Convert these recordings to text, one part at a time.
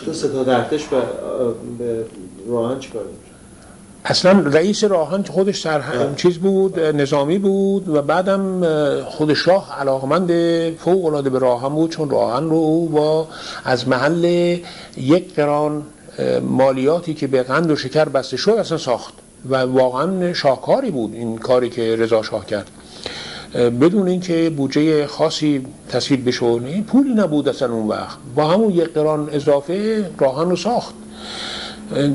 چطور ستاد ارتش به راهن چیکار اصلا رئیس راهن که خودش سر چیز بود نظامی بود و بعدم خود شاه علاقمند فوق العاده به راهن بود چون راهن رو او با از محل یک قران مالیاتی که به قند و شکر بسته شد اصلا ساخت و واقعا شاهکاری بود این کاری که رضا شاه کرد. بدون اینکه بودجه خاصی تصویب بشه پولی نبود اصلا اون وقت. با همون یک قران اضافه راهن رو ساخت.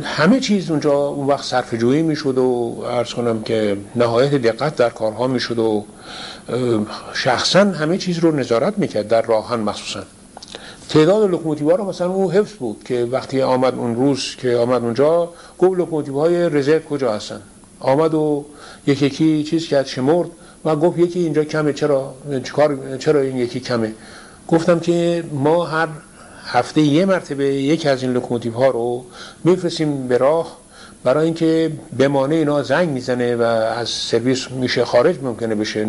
همه چیز اونجا اون وقت صرفه‌جویی می‌شد و عرض کنم که نهایت دقت در کارها می‌شد و شخصا همه چیز رو نظارت می‌کرد در راه‌آهن مخصوصا. تعداد لوکوموتیو رو مثلا اون حفظ بود که وقتی آمد اون روز که آمد اونجا گفت لوکوموتیو های réserve کجا هستن؟ آمد و یکی یکی چیز کرد شمرد. و گفت یکی اینجا کمه چرا؟ چرا این یکی کمه؟ گفتم که ما هر هفته یه مرتبه یکی از این لوکوموتیو ها رو میفرستیم به راه برای اینکه بمانه اینا زنگ می‌زنه و از سرویس میشه خارج ممکنه بشه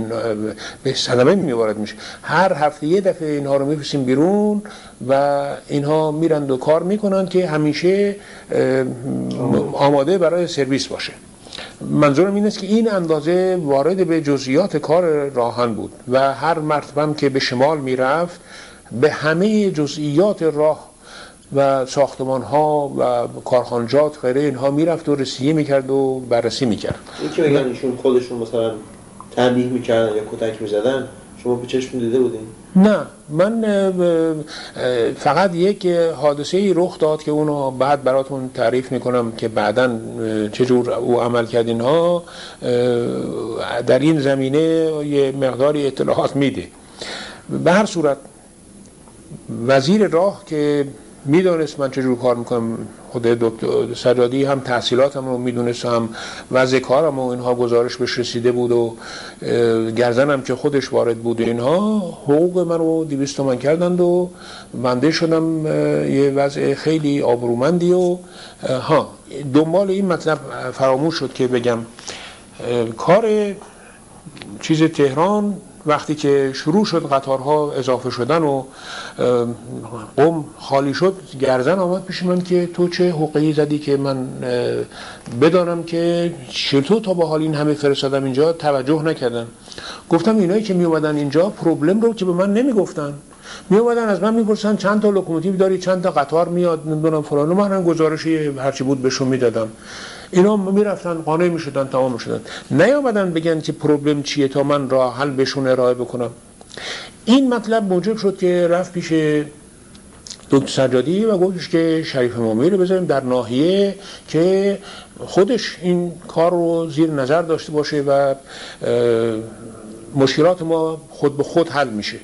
به صدمه وارد میشه. هر هفته یه دفعه اینها رو میفرستیم بیرون و اینها میرند و کار می‌کنن که همیشه آماده برای سرویس باشه. منظورم این است که این اندازه وارد به جزئیات کار راه‌آهن بود و هر مرتبه که به شمال می‌رفت به همه جزئیات راه و ساختمان ها و کارخانجات غیره اینها می‌رفت و رسیه می‌کرد و بررسی می‌کرد این که بگن ایشون خودشون مثلا تنبیه می‌کردن یا کتک می‌زدن شما به چشم دیده بودین؟ نه من فقط یک حادثه ای رخ داد که اونو بعد براتون تعریف می‌کنم که بعدا چجور او عمل کرد اینها در این زمینه یه مقداری اطلاعات میده. به هر صورت وزیر راه که می‌دونست من چجور کار می‌کنم. خود دکتر سجادی هم تحصیلاتم رو می‌دونست هم وضع کارم و اینها گزارش بهش رسیده بود و گرزنم که خودش وارد بود اینها حقوق من رو دیویست من کردند و بنده شدم یه وضع خیلی آبرومندی و ها دنبال این مطلب فراموش شد که بگم کار چیز تهران وقتی که شروع شد قطارها اضافه شدن و قم خالی شد گرزن آمد پیش من که تو چه حقوقی زدی که من بدانم که چطور تا با حال این همه فرستادم اینجا توجه نکردن گفتم اینایی که می اومدن اینجا پروبلم رو که به من نمی گفتن می اومدن از من می‌پرسن چند تا لوکوموتیو داری چند تا قطار میاد نمی‌دونم فلان. من گزارشی هرچی بود بهشون می‌دادم. اینا می‌رفتن قانع می‌شدن تمام می‌شدن. نیامدن بگن که پروبلم چیه تا من راه حل بهشون ارائه بکنم. این مطلب موجب شد که رفت پیش دکتر سجادی و گفتش که شریف مامی رو بذاریم در ناحیه که خودش این کار رو زیر نظر داشته باشه و مشکلات ما خود به خود حل میشه.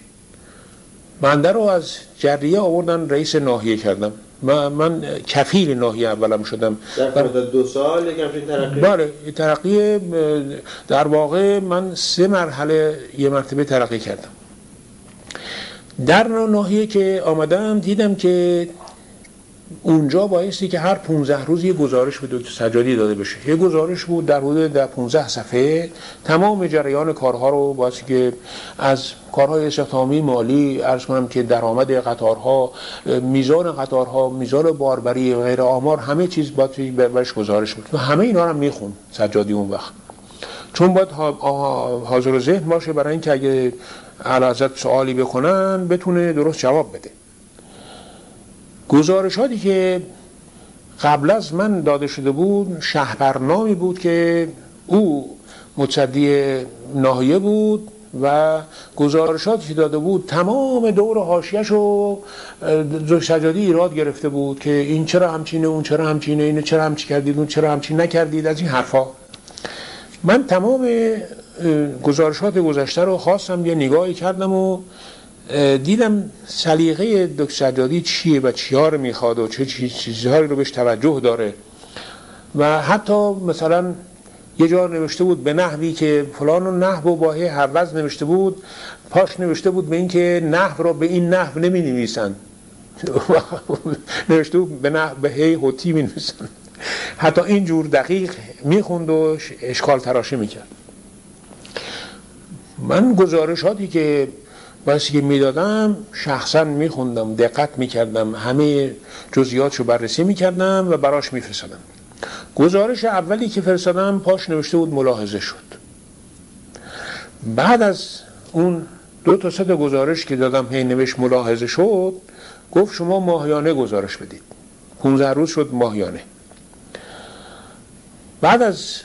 بنده رو از جریه آوردن رئیس ناحیه کردم. من, من کفیل ناحیه اولم شدم. در دو سال یک همچین ترقی؟ بله ترقی در واقع من سه مرحله یه مرتبه ترقی کردم. در ناحیه که آمدم دیدم که اونجا بایستی که هر 15 روز یه گزارش به دکتر سجادی داده بشه. یه گزارش بود در حدود در 15 صفحه. تمام جریان کارها رو بایستی که از کارهای استخدامی مالی ارز کنم که درآمد قطارها میزان قطارها میزان باربری غیر آمار همه چیز باید برش گزارش بود. و همه اینا رو میخون سجادی اون وقت. چون باید حاضر ذهن باشه برای اینکه اگه علازت سوالی بکنن بتونه درست جواب بده. گزارشاتی که قبل از من داده شده بود شهرنامی بود که او متصدی ناحیه بود و گزارشاتی که داده بود تمام دور حاشیه‌ش رو سجادی ایراد گرفته بود که این چرا همچینه اون چرا همچینه اینه چرا همچی کردید اون چرا همچین نکردید از این حرفا. من تمام گزارشات گذشته رو خواستم یه نگاهی کردم و دیدم سلیقه دکتر سجادی چیه و چیا رو می‌خواد و چه چیزهایی رو بهش توجه داره. و حتی مثلا یه جا نوشته بود به نحوی که فلان و نحو و باهی حوض نوشته بود پاش نوشته بود به اینکه نحو رو به این نحو نمی نویسن نوشته بود به نحو به هی هوتی می نویسن حتی اینجور دقیق می‌خوند و اشکال تراشی می‌کرد. من گزارشاتی که وقتی که می‌دادم شخصا میخوندم دقت می‌کردم همه جزئیاتش رو بررسی می‌کردم و براش میفرستادم. گزارش اولی که فرستادم پاش نوشته بود ملاحظه شد. بعد از اون دو تا سه گزارش که دادم هی نوشت ملاحظه شد گفت شما ماهیانه گزارش بدید. 15 روز شد ماهیانه. بعد از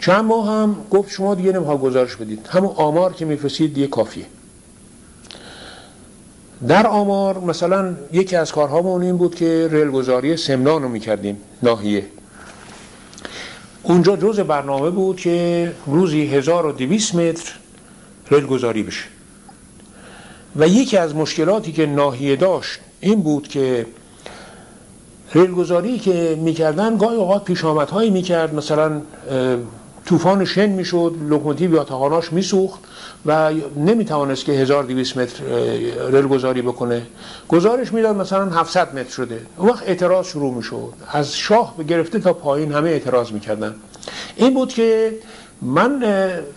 چند ماه هم گفت شما دیگه نمی‌خواد گزارش بدید. همون آمار که میفرستید دیگه کافیه. در آمار مثلا یکی از کارهامون این بود که ریل گذاری سمنان رو می‌کردیم ناحیه. اونجا جز برنامه بود که روزی 1200 متر ریل گذاری بشه. و یکی از مشکلاتی که ناحیه داشت این بود که ریلگذاری که می‌کردن گاهی اوقات پیش آمدهایی می‌کرد مثلا طوفان شن می‌شد لوکوموتیو یا یاتاقاناش میسوخت و نمی‌توانست که 1200 متر ریل گذاری بکنه. گزارش می‌داد مثلا 700 متر شده. اون وقت اعتراض شروع می‌شد. از شاه گرفته تا پایین همه اعتراض می‌کردن. این بود که من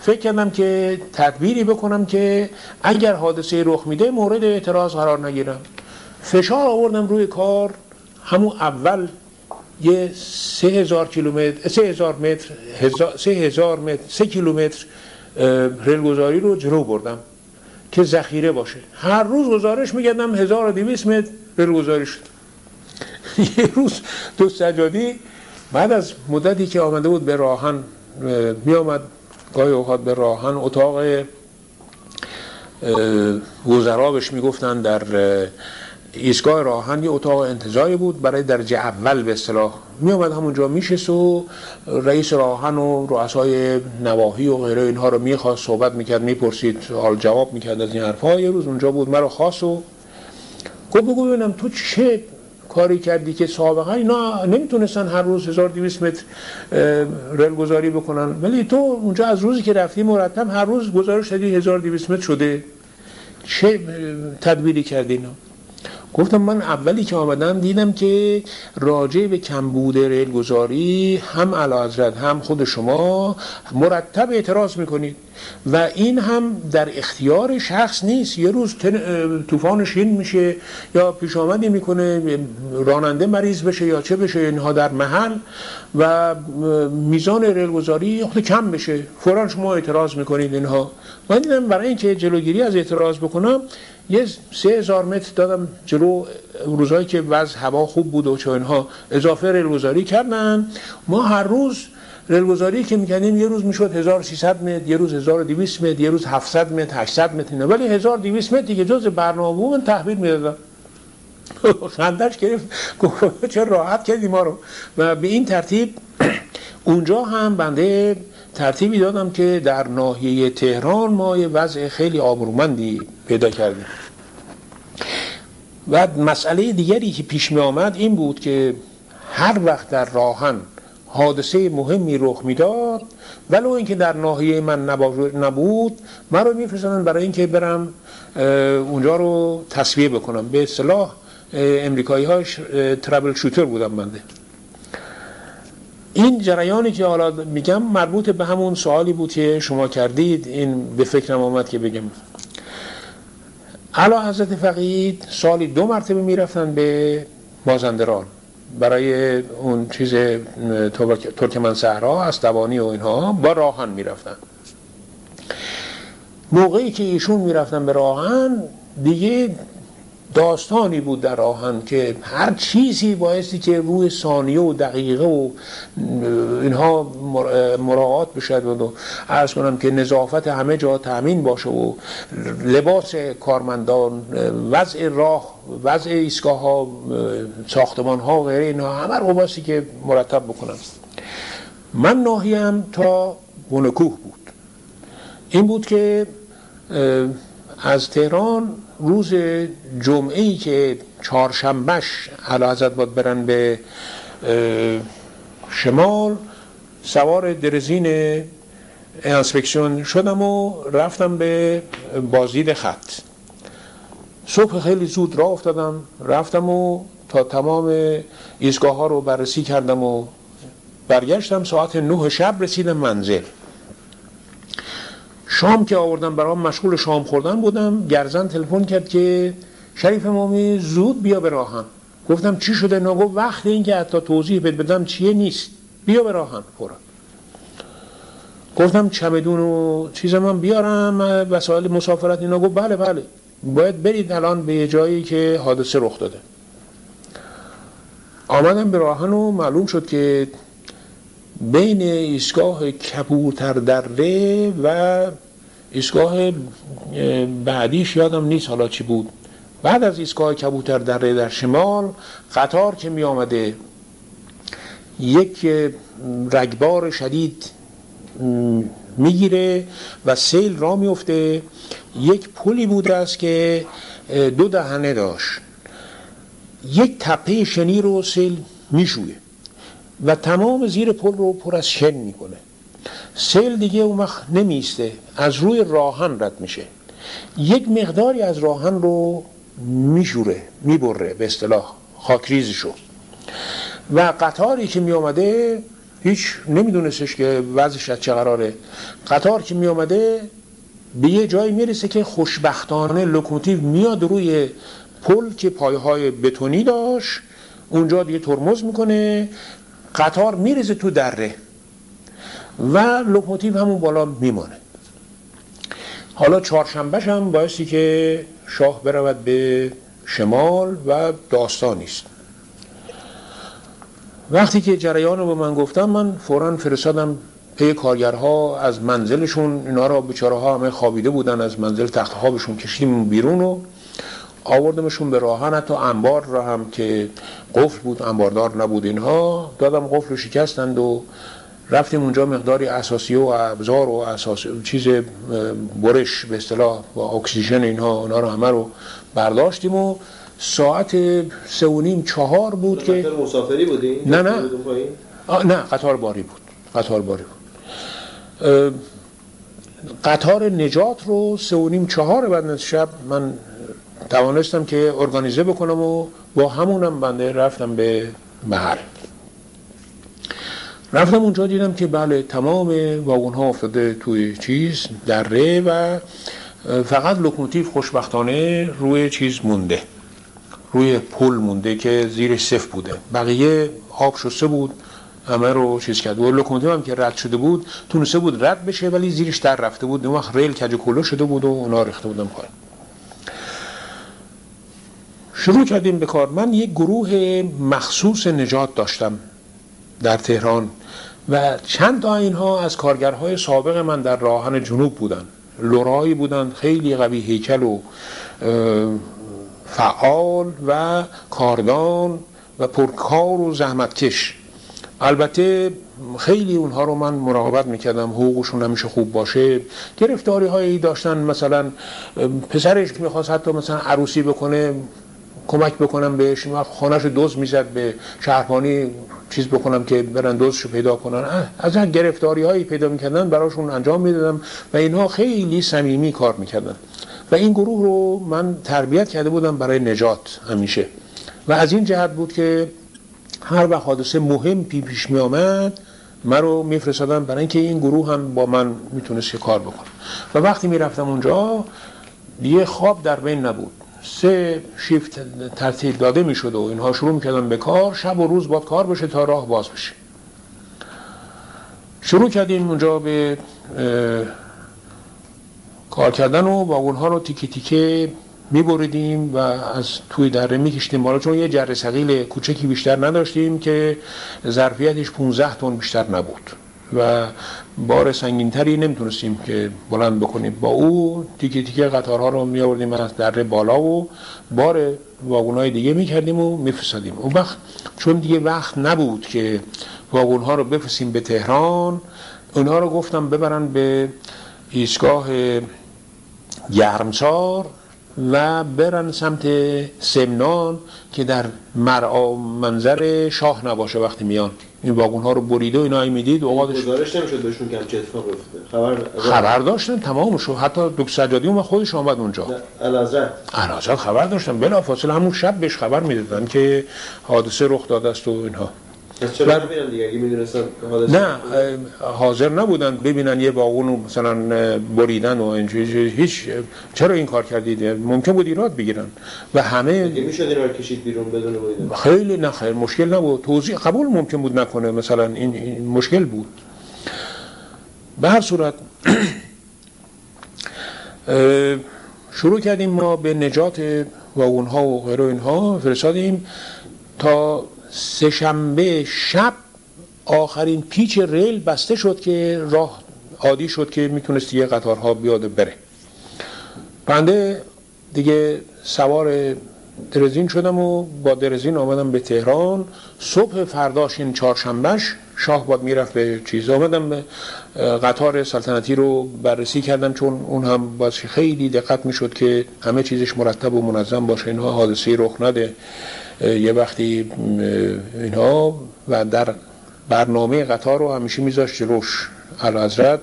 فکر کردم که تدبیری بکنم که اگر حادثه رخ میده مورد اعتراض قرار نگیرم. فشار آوردم روی کار. همون اول یه سه هزار کیلومتر سه هزار متر سه هزار متر سه کیلومتر ریلگذاری رو جلو بردم که ذخیره باشه. هر روز گزارش میگردم 1200 متر ریلگذاری شد. یه روز دو سجادی بعد از مدتی که آمده بود به راهن می آمد گاهی اوقات به راهن اتاق وزرابش می‌گفتن در ایستگاه راهن یه اتاق انتظاری بود. برای درجه اول به اصطلاح می آمد همونجا میشست و رئیس راهن و رؤسای نواحی و غیره اینها رو می‌خواست صحبت می‌کرد می‌پرسید حال جواب می‌کرد از این حرفها. یه روز اونجا بود مرا خواست و گفت بگو ببینم تو چه کاری کردی که سابقا اینا نمی‌تونستن هر روز 1200 متر ریل گذاری بکنن. ولی تو اونجا از روزی که رفتی مرتب هر روز گزارش دادی 1200 متر شده. چه تدبیری کردی اینا؟ گفتم من اولی که آمدم دیدم که راجع به کمبود ریل گذاری هم حضرت هم خود شما مرتب اعتراض می‌کنید و این هم در اختیار شخص نیست. یه روز طوفان شین میشه یا پیش آمدی می‌کنه راننده مریض بشه یا چه بشه اینها در محل و میزان ریل گذاری خود کم بشه. فورا شما اعتراض می‌کنید اینها. من دیدم برای اینکه جلوگیری از اعتراض بکنم یه سه هزار متر دادم جلو روزهایی که وضع هوا خوب بود و چه اینها اضافه ریلگذاری کردن. ما هر روز ریلگذاری که می‌کنیم یه روز می‌شد 1300 متر یه روز 1200 متر یه روز 700 متر 800 متر نه ولی 1200 متر دیگه جز برنامه من تحویل می‌دادم خندش گرفت. چه راحت کردی ما رو؟ و به این ترتیب اونجا هم بنده ترتیبی دادم که در ناحیه تهران ما یه وضع خیلی آبرومندی پیدا کردیم. و مسئله دیگری که پیش می آمد این بود که هر وقت در راهن حادثه مهمی رخ می‌داد ولو اینکه در ناحیه من نبود من رو میفرستادن برای اینکه برم اونجا رو تصویه بکنم. به اصطلاح امریکایی هاش ترابل شوتر بودم بنده این جریانی که حالا میگم مربوط به همون سوالی بود که شما کردید این به فکرم آمد که بگم. علا حضرت فقید سالی دو مرتبه می‌رفتن به مازندران برای اون چیز ترکمن صحرا استوانی و اینها با راهن می‌رفتن. موقعی که ایشون می‌رفتن به راهن دیگه داستانی بود در آهن که هر چیزی بایستی که روی ثانیه و دقیقه و اینها مراعات بشد و ارز کنم که نظافت همه جا تأمین باشه و لباس کارمندان وضع راه وضع ایستگاه ها ساختمان ها و غیره اینها همه رو بایستی که مرتب بکنم. من ناهیم تا بونکوه بود. این بود که از تهران روز جمعه ای که چهارشنبهش حضرت باید برن به شمال سوار درزین انسپکشن شدم و رفتم به بازدید خط. صبح خیلی زود راه افتادم رفتم و تا تمام ایستگاه ها رو بررسی کردم و برگشتم. ساعت نه شب رسیدم منزل. شام که آوردم برام مشغول شام خوردن بودم گرزن تلفن کرد که شریف امامی زود بیا به راهن. گفتم چی شده؟ نگو وقت این که حتی توضیح بد بدم چیه نیست. بیا به راهن. فورا گفتم چمدون و چیز من بیارم. وسایل مسافرت اینا. گفت بله بله. باید برید الان به جایی که حادثه رخ داده. آمدم به راهن و معلوم شد که بین ایستگاه کبوتر دره و ایستگاه بعدیش یادم نیست حالا چی بود. بعد از ایستگاه کبوتر دره در شمال قطار که می آمده یک رگبار شدید می‌گیره و سیل را میفته یک پلی بوده است که دو دهنه داشت. یک تپه شنی رو سیل میشویه. و تمام زیر پل رو پر از شن می‌کنه. سیل دیگه اون وقت نمیسته از روی راهن رد میشه. یک مقداری از راهن رو میشوره می‌بره به اصطلاح خاکریزشو. و قطاری که میامده هیچ نمیدونستش که وضعش از چه قراره. قطار که میامده به یه جایی می‌رسه که خوشبختانه لوکوموتیو میاد روی پل که پایه های بتونی داشت. اونجا دیگه ترمز می‌کنه. قطار می‌رسه تو دره و لوکوموتیو همون بالا میمانه حالا چهارشنبه‌ش هم بایستی که شاه برود به شمال و داستانی است وقتی که جریان رو به من گفتم من فورا فرستادم پی کارگرها از منزلشون. اینا را بیچاره ها همه خوابیده بودن از منزل تخت خوابشون کشیدیم بیرون و آوردمشون به راهن. حتی انبار را هم که قفل بود انباردار نبود اینها. دادم قفل رو شکستند و رفتیم اونجا مقداری اساسی و ابزار و اساس چیز برش به اصطلاح و اکسیژن اینها اونا رو همه رو برداشتیم و ساعت سه و نیم چهار بود که مسافری بودی؟ نه نه. نه قطار باری بود. قطار باری بود. قطار نجات رو سه و نیم چهار بعد از شب من توانستم که ارگانیزه بکنم و با همونم بنده رفتم به محل رفتم اونجا دیدم که بله تمام واگن ها افتاده توی چیز دره و فقط لوکوموتیو خوشبختانه روی چیز مونده. روی پل مونده که زیرش صف بوده. بقیه آب شسته بود همه رو چیز کرد. و لوکوموتیو هم که رد شده بود تونسته بود رد بشه ولی زیرش در رفته بود. اون وقت ریل کج و کوله شده بود و اونا ریخته بودن پایین. شروع کردیم به کار. من یک گروه مخصوص نجات داشتم در تهران و چند تا اینها از کارگرهای سابق من در راهن جنوب بودن. لورایی بودن خیلی قوی هیکل و فعال و کاردان و پرکار و زحمتکش. البته خیلی اونها رو من مراقبت می‌کردم. حقوقشون همیشه خوب باشه. گرفتاری هایی داشتن. مثلا پسرش می‌خواست حتی مثلا عروسی بکنه. کمک بکنم بهش این خانهش دوز می‌زد به شهربانی چیز بکنم که برن دوزشو پیدا کنن. از این گرفتاری هایی پیدا می‌کردن براشون انجام می‌دادم و اینها خیلی صمیمی کار می‌کردن. و این گروه رو من تربیت کرده بودم برای نجات همیشه. و از این جهت بود که هر وقت حادثه مهم پی پیش می آمد من رو میفرستادم برای اینکه این گروه هم با من می‌تونست کار بکنه. و وقتی می‌رفتم اونجا دیگه خواب در بین نبود. سه شیفت ترتیب داده می‌شد و اینها شروع می‌کردن به کار شب و روز باید کار بشه تا راه باز بشه. شروع کردیم اونجا به کار کردن و واگن ها رو تیکه تیکه میبریدیم و از توی دره میکشتیم بالا چون یه جره کوچکی بیشتر نداشتیم که ظرفیتش 15 تن بیشتر نبود. و بار سنگینتری نمی‌تونستیم که بلند بکنیم. با او تیکه تیکه قطارها رو می آوردیم از دره بالا و بار واگنهای دیگه می‌کردیم و میفرستادیم. اون وقت چون دیگه وقت نبود که واگنها رو بفرستیم به تهران اونها رو گفتم ببرن به ایستگاه گرمسار و برن سمت سمنان که در مرعا منظر شاه نباشه وقتی میان. این واگن ها رو بریده و اینا می‌دید اوقاتش گزارش نمی‌شد بهشون که چه اتفاق افتاده. خبر خبر داشتن تمام شد حتی دکتر سجادی اون خودش آمد اونجا. الازر الازر خبر داشتن. بلا فاصله همون شب بهش خبر می‌دادن که حادثه رخ داده است و اینها. چرا نبینن دیگه؟ اگه می‌دونستن حادثه نه حاضر نبودن ببینن یه باغون رو مثلا بریدن و اینجوری هیچ چرا این کار کردید؟ ممکن بود ایراد بگیرن. و همه می‌شد اینا کشید بیرون بدون بریدن خیلی نه خیلی مشکل نبود. توضیح قبول ممکن بود نکنه مثلا این, این مشکل بود. به هر صورت شروع کردیم ما به نجات و اونها و غیره اینها. فرستادیم تا سهشنبه شب آخرین پیچ ریل بسته شد که راه عادی شد که می‌تونست یه قطارها بیاد بره. بنده دیگه سوار درزین شدم و با درزین آمدم به تهران. صبح فرداش این چهارشنبهش شاه باد می‌رفت به چیز. آمدم به قطار سلطنتی رو بررسی کردم چون اون هم باز خیلی دقت می‌شد که همه چیزش مرتب و منظم باشه. اینها حادثه رخ نده. یه وقتی اینها و در برنامه قطار رو همیشه میذاشت جلوش حضرت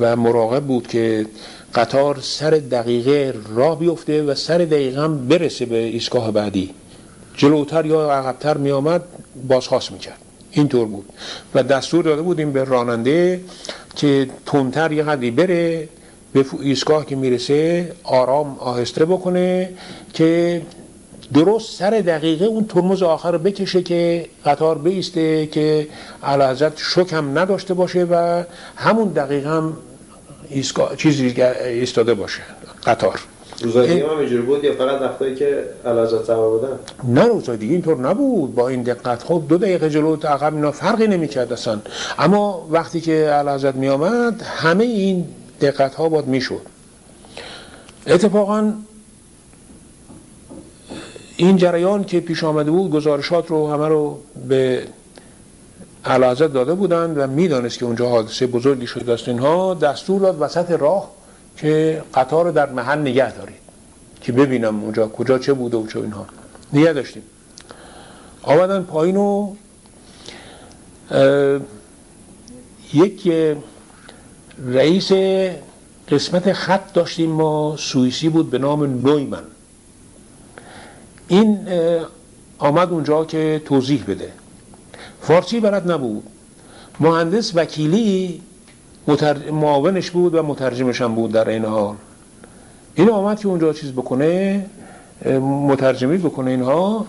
و مراقب بود که قطار سر دقیقه راه بیفته و سر دقیقه هم برسه به ایستگاه بعدی. جلوتر یا عقبتر می آمد بازخواست می‌کرد. اینطور بود. و دستور داده بودیم به راننده که تندتر یه قدری بره به ایستگاه که می‌رسه آرام آهسته بکنه که درست سر دقیقه اون ترمز آخر رو بکشه که قطار بیسته که حضرت شک هم نداشته باشه و همون دقیقه هم چیزی ایستاده باشه قطار. روزای هم اینجوری بود یا فقط وقتایی که علازات سوار بودن؟ نه روزای دیگه اینطور نبود. با این دقت خب دو دقیقه جلو عقب اینا فرقی نمی‌کرد اصلا. اما وقتی که اعلیحضرت می آمد همه این دقت ها باید می‌شد. اتفاقا این جریان که پیش آمده بود گزارشات رو همه رو به اعلیحضرت داده بودند و می‌دانست که اونجا حادثه بزرگی شده است. اینها دستور داد وسط راه که قطار رو در محل نگه دارید که ببینم اونجا کجا چه بوده و چه اینها. نگه داشتیم. آمدن پایین و یک رئیس قسمت خط داشتیم. ما سوئیسی بود به نام نویمن. این آمد اونجا که توضیح بده. فارسی بلد نبود. مهندس وکیلی متر... معاونش بود و مترجمش هم بود در این حال. این آمد که اونجا چیز بکنه مترجمی بکنه اینها.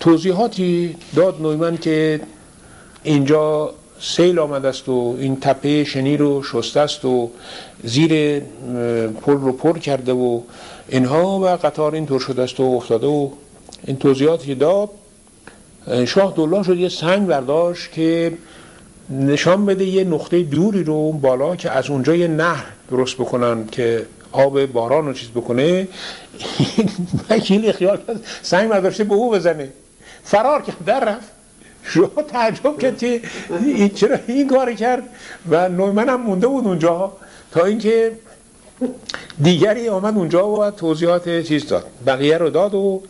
توضیحاتی داد نویمن که اینجا سیل آمده است و این تپه شنی رو شسته است و زیر پل رو پر کرده و اینها و قطار اینطور شده است و افتاده و این توضیحاتی داد شاه دولاه شد یه سنگ برداشت که نشان بده یه نقطه دوری رو بالا که از اونجا یه نهر درست بکنن که آب باران رو چیز بکنه. وکیل خیال سنگ برداشته به او بزنه. فرار کرد در رفت. شما تعجب کرد که این چرا این کار کرد؟ و نویمن هم مونده بود اونجا. تا اینکه دیگری آمد اونجا و توضیحات چیز داد. بقیه رو داد و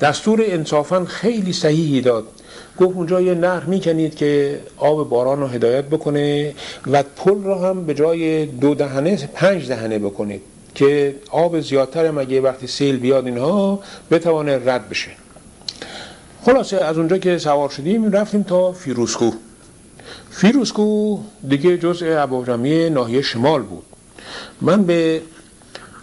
دستور انصافا خیلی صحیحی داد. گفت اونجا یه نهر می‌کنید که آب باران رو هدایت بکنه و پل رو هم به جای دو دهنه پنج دهنه بکنید که آب زیادتر هم اگه وقتی سیل بیاد اینها بتوانه رد بشه. خلاصه از اونجا که سوار شدیم رفتیم تا فیروزکو. فیروزکو دیگه جزء ابوجمیع ناحیه شمال بود. من به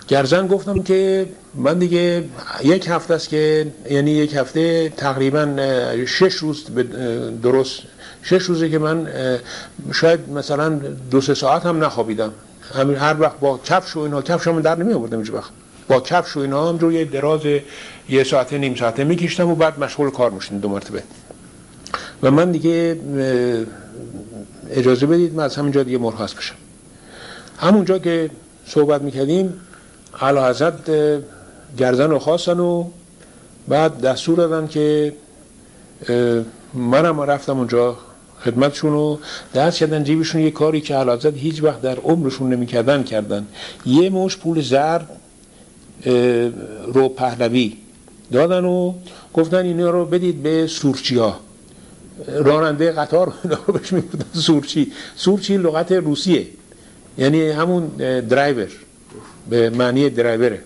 گرزن گفتم که من دیگه یک هفته است که یعنی یک هفته تقریبا شش روز درست شش روزه که من شاید مثلا دو سه ساعت هم نخوابیدم. همین هر وقت با کفش و اینها کفش هم در نمی آوردم وقت. با کفش و اینها هم روی دراز یه ساعته نیم ساعته میکشتم و بعد مشغول کار می‌شدم دو مرتبه. و من دیگه اجازه بدید من از همینجا دیگه مرخص بشم. همونجا که صحبت می‌کردیم اعلی حضرت گردن رو خواستن و بعد دستور دادن که منم رفتم اونجا خدمتشون رو دست کردن جیبشون یه کاری که حضرت هیچ وقت در عمرشون نمی‌کردن کردن. یه مش پول زرد رو پهلوی دادن و گفتن اینا رو بدید به سورچی راننده قطار اینا رو بهش می‌گفتن سورچی. سورچی لغت روسیه. یعنی همون درایور. به معنی درایوره.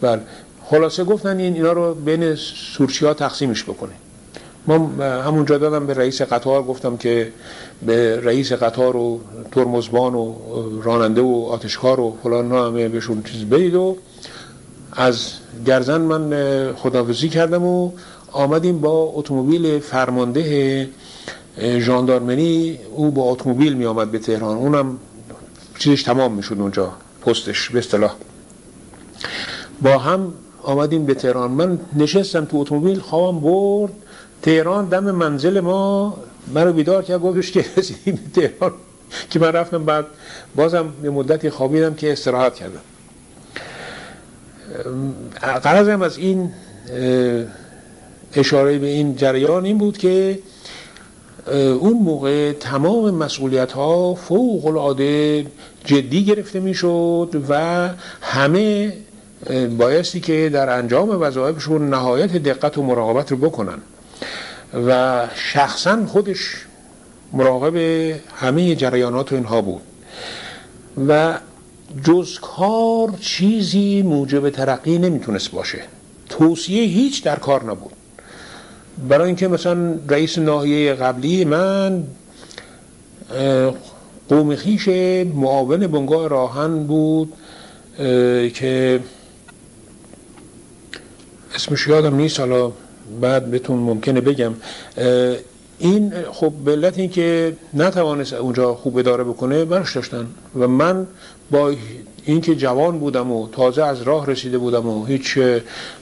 بله. خلاصه گفتن این اینا رو بین سورچی تقسیمش بکنه. ما همونجا دادم به رئیس قطار گفتم که به رئیس قطار و ترمزبان و راننده و آتشکار و فلان همه بهشون چیز بدید و از گرزن من خداحافظی کردم و آمدیم با اتومبیل فرمانده ژاندارمری او با اتومبیل می آمد به تهران. اونم چیزش تمام می‌شد اونجا پستش به اصطلاح. با هم آمدیم به تهران. من نشستم تو اتومبیل خوابم برد. تهران دم منزل ما منو بیدار کرد گفتش که رسیدیم به تهران. که من رفتم بعد بازم یه مدتی خوابیدم که استراحت کردم. قرضم از این اشاره به این جریان این بود که اون موقع تمام مسئولیت ها فوق العاده جدی گرفته می‌شد و همه بایستی که در انجام وظایفشون نهایت دقت و مراقبت رو بکنن. و شخصا خودش مراقب همه جریانات و اینها بود. و جز کار چیزی موجب ترقی نمی‌تونست باشه. توصیه هیچ در کار نبود. برای اینکه مثلا رئیس ناحیه قبلی من قوم خیش معاون بنگاه راهن بود که اسمش یادم نیست حالا بعد بهتون ممکنه بگم. این خب به علت اینکه نتوانست اونجا خوب اداره بکنه برش داشتن. و من با اینکه جوان بودم و تازه از راه رسیده بودم و هیچ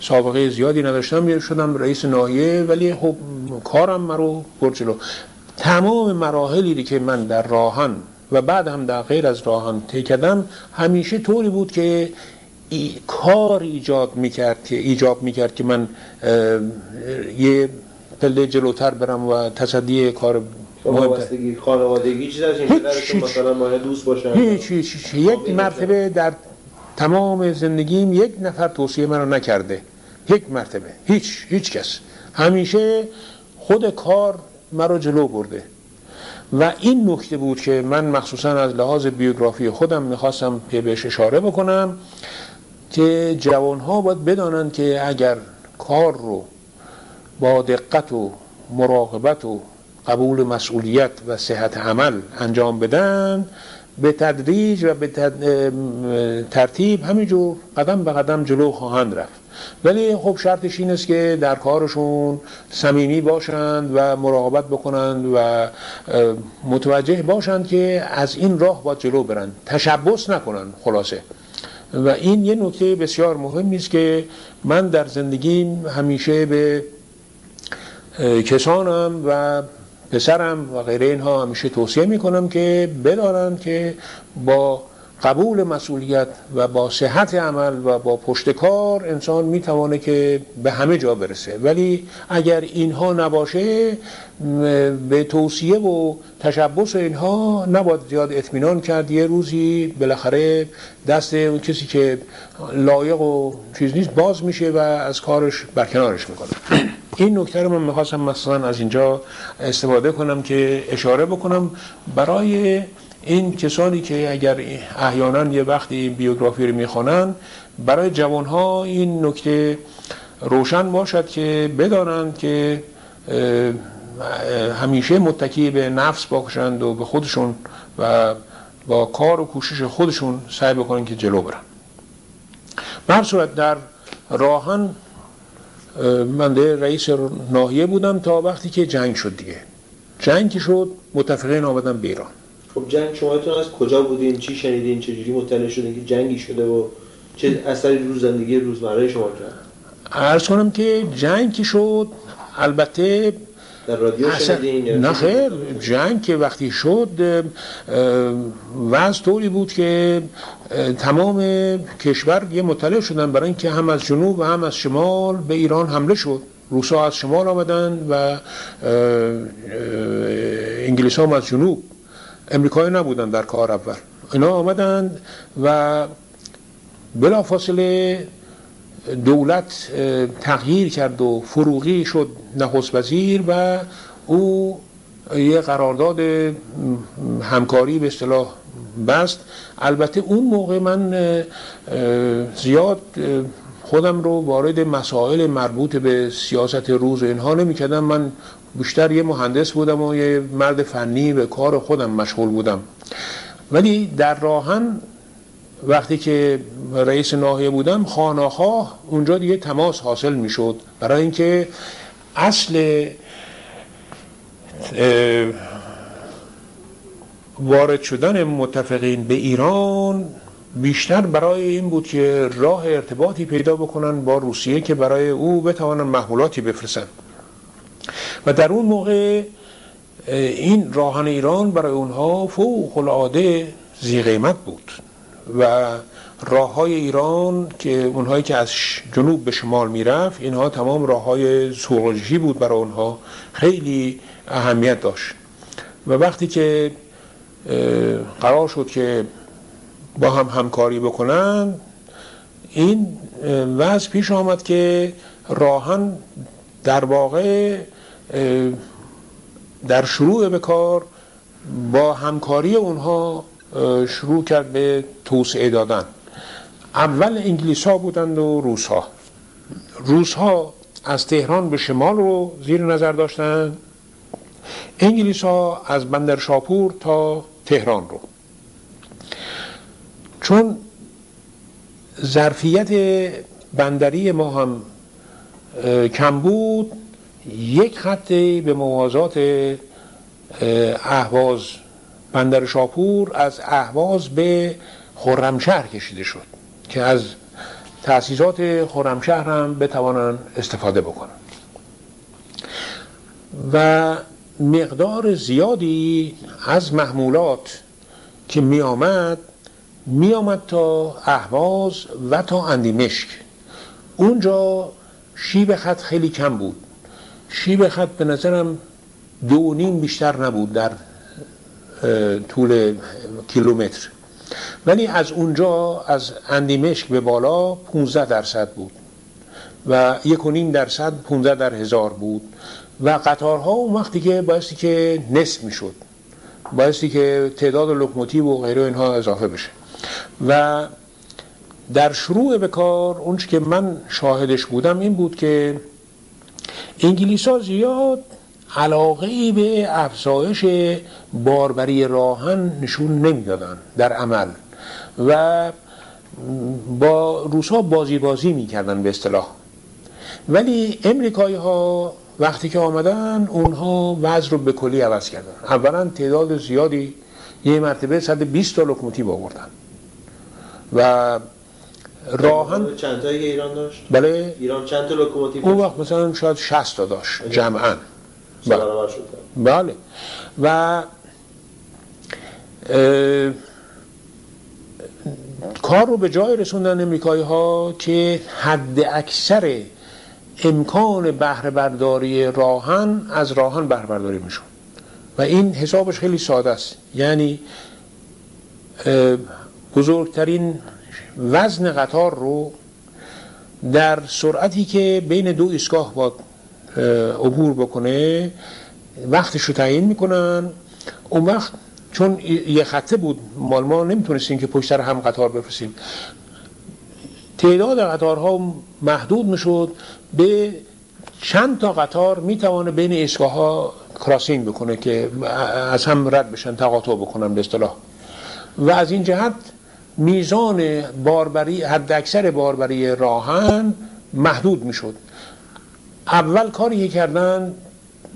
سابقه زیادی نداشتم شدم رئیس ناحیه ولی خب کارم مرو برد جلو. تمام مراحلی که من در راهن و بعد هم در غیر از راهن طی کردم همیشه طوری بود که ای کار ایجاد می‌کرد که ایجاب می‌کرد که من یه پله جلوتر برم و تصدی کار وابستگی خانوادگی چیز از این مثلا مانع دوست باشن؟ هیچ هیچ, هیچ. یک مرتبه در تمام زندگیم یک نفر توصیه منو نکرده. یک مرتبه. هیچ هیچ کس. همیشه خود کار مرا جلو برده. و این نکته بود که من مخصوصا از لحاظ بیوگرافی خودم می‌خواستم بهش اشاره بکنم که جوانها باید بدانند که اگر کار رو با دقت و مراقبت و قبول مسئولیت و صحت عمل انجام بدن به تدریج و به ترتیب همینجور قدم به قدم جلو خواهند رفت. ولی خب شرطش این است که در کارشون صمیمی باشند و مراقبت بکنند و متوجه باشند که از این راه باید جلو برند. تشبس نکنند خلاصه. و این یه نکته بسیار مهمی است که من در زندگیم همیشه به کسانم و پسرم و غیره اینها همیشه توصیه می‌کنم که بدانند که با قبول مسئولیت و با صحت عمل و با پشتکار انسان می‌توانه که به همه جا برسه. ولی اگر اینها نباشه به توصیه و تشبس اینها نباید زیاد اطمینان کرد. یه روزی بالاخره دست اون کسی که لایق و چیز نیست باز میشه و از کارش برکنارش می‌کنه. این نکته رو من می‌خواستم مثلا از اینجا استفاده کنم که اشاره بکنم. برای این کسانی که اگر احیانا یه وقتی بیوگرافی رو می‌خوانن برای جوانها این نکته روشن باشد که بدانند که همیشه متکی به نفس باشند و به خودشون و با کار و کوشش خودشون سعی بکنن که جلو برن. به صورت در راهن من رئیس ناحیه بودم تا وقتی که جنگ شد دیگه. جنگ شد متفقین آمدن به ایران. خب جنگ شمایتون از کجا بودین؟ چی شنیدین؟ چجوری مطلع شدین که جنگی شده و چه اثری رو زندگی روزمره شما کرد؟ عرض کنم که جنگ شد البته در رادیو شنیدین نه خیر جنگ که وقتی شد وضع طوری بود که تمام کشور یه مطلع شدن برای اینکه هم از جنوب و هم از شمال به ایران حمله شد. روسا از شمال آمدن و انگلیس هم از جنوب. امریکایی نبودن در کار اول. اینا آمدن و بلافاصله دولت تغییر کرد و فروغی شد نخست وزیر و او یه قرارداد همکاری به اصطلاح بست. البته اون موقع من زیاد خودم رو وارد مسائل مربوط به سیاست روز اینها نمی‌کردم. من بیشتر یه مهندس بودم و یه مرد فنی به کار خودم مشغول بودم. ولی در راهن وقتی که رئیس ناحیه بودم خاناخواه اونجا دیگه تماس حاصل می‌شد. برای اینکه اصل وارد شدن متفقین به ایران بیشتر برای این بود که راه ارتباطی پیدا بکنن با روسیه که برای او بتوانن محمولاتی بفرستن. و در اون موقع این راهن ایران برای اونها فوق العاده زی قیمت بود. و راه های ایران که اونهایی که از جنوب به شمال می‌رفت اینها تمام راه های بود برای اونها. خیلی اهمیت داشت. و وقتی که قرار شد که با هم همکاری بکنن این وضع پیش آمد که راهن در واقع در شروع به کار با همکاری اونها شروع کرد به توسعه دادن. اول انگلیس ها بودند و روس ها روس ها از تهران به شمال رو زیر نظر داشتند انگلیس ها از بندر شاپور تا تهران رو. چون ظرفیت بندری ما هم کم بود یک خط به موازات اهواز بندر شاپور از اهواز به خرمشهر کشیده شد که از تأسیسات خرمشهر هم بتوانند استفاده بکنن و مقدار زیادی از محمولات که می آمد می آمد تا اهواز و تا اندیمشک. اونجا شیب خط خیلی کم بود. شیب خط به نظرم دو نیم بیشتر نبود در طول کیلومتر. ولی از اونجا از اندیمشک به بالا 15 درصد بود و یک و نیم درصد 15 در هزار بود و قطارها اون وقتی که بایستی که نصف می‌شد بایستی که تعداد لوکوموتیو و غیره اینها اضافه بشه. و در شروع به کار اون که من شاهدش بودم این بود که انگلیس ها زیاد علاقه ای به افزایش باربری راهن نشون نمی‌دادن در عمل. و با روسا بازی بازی می‌کردن به اصطلاح. ولی امریکایی ها وقتی که آمدن اونها وضع رو به کلی عوض کردن. اولا تعداد زیادی یه مرتبه 120 تا لوکوموتیو آوردن. و راه‌آهن چند تا ایران داشت؟ بله. ایران چند تا لوکوموتیو اون وقت مثلا شاید 60 تا داشت جمعا. بله. بله. و کار رو به جای رسوندن امریکایی ها که حد اکثر امکان بهره برداری راه‌آهن از راه‌آهن بهره برداری می‌شد و این حسابش خیلی ساده است. یعنی بزرگترین وزن قطار رو در سرعتی که بین دو ایستگاه با عبور بکنه وقتش رو تعیین می‌کنن. اون وقت چون یه خطه بود مال ما نمی‌تونستیم که پشت هم قطار بفرستیم. تعداد قطارها محدود می‌شد. به چند تا قطار می‌توانه بین ایستگاه crossing بکنه که از هم رد بشن تقاطع بکنن به اصطلاح. و از این جهت میزان باربری حد اکثر باربری راه‌آهن محدود می‌شد. اول کاری کردن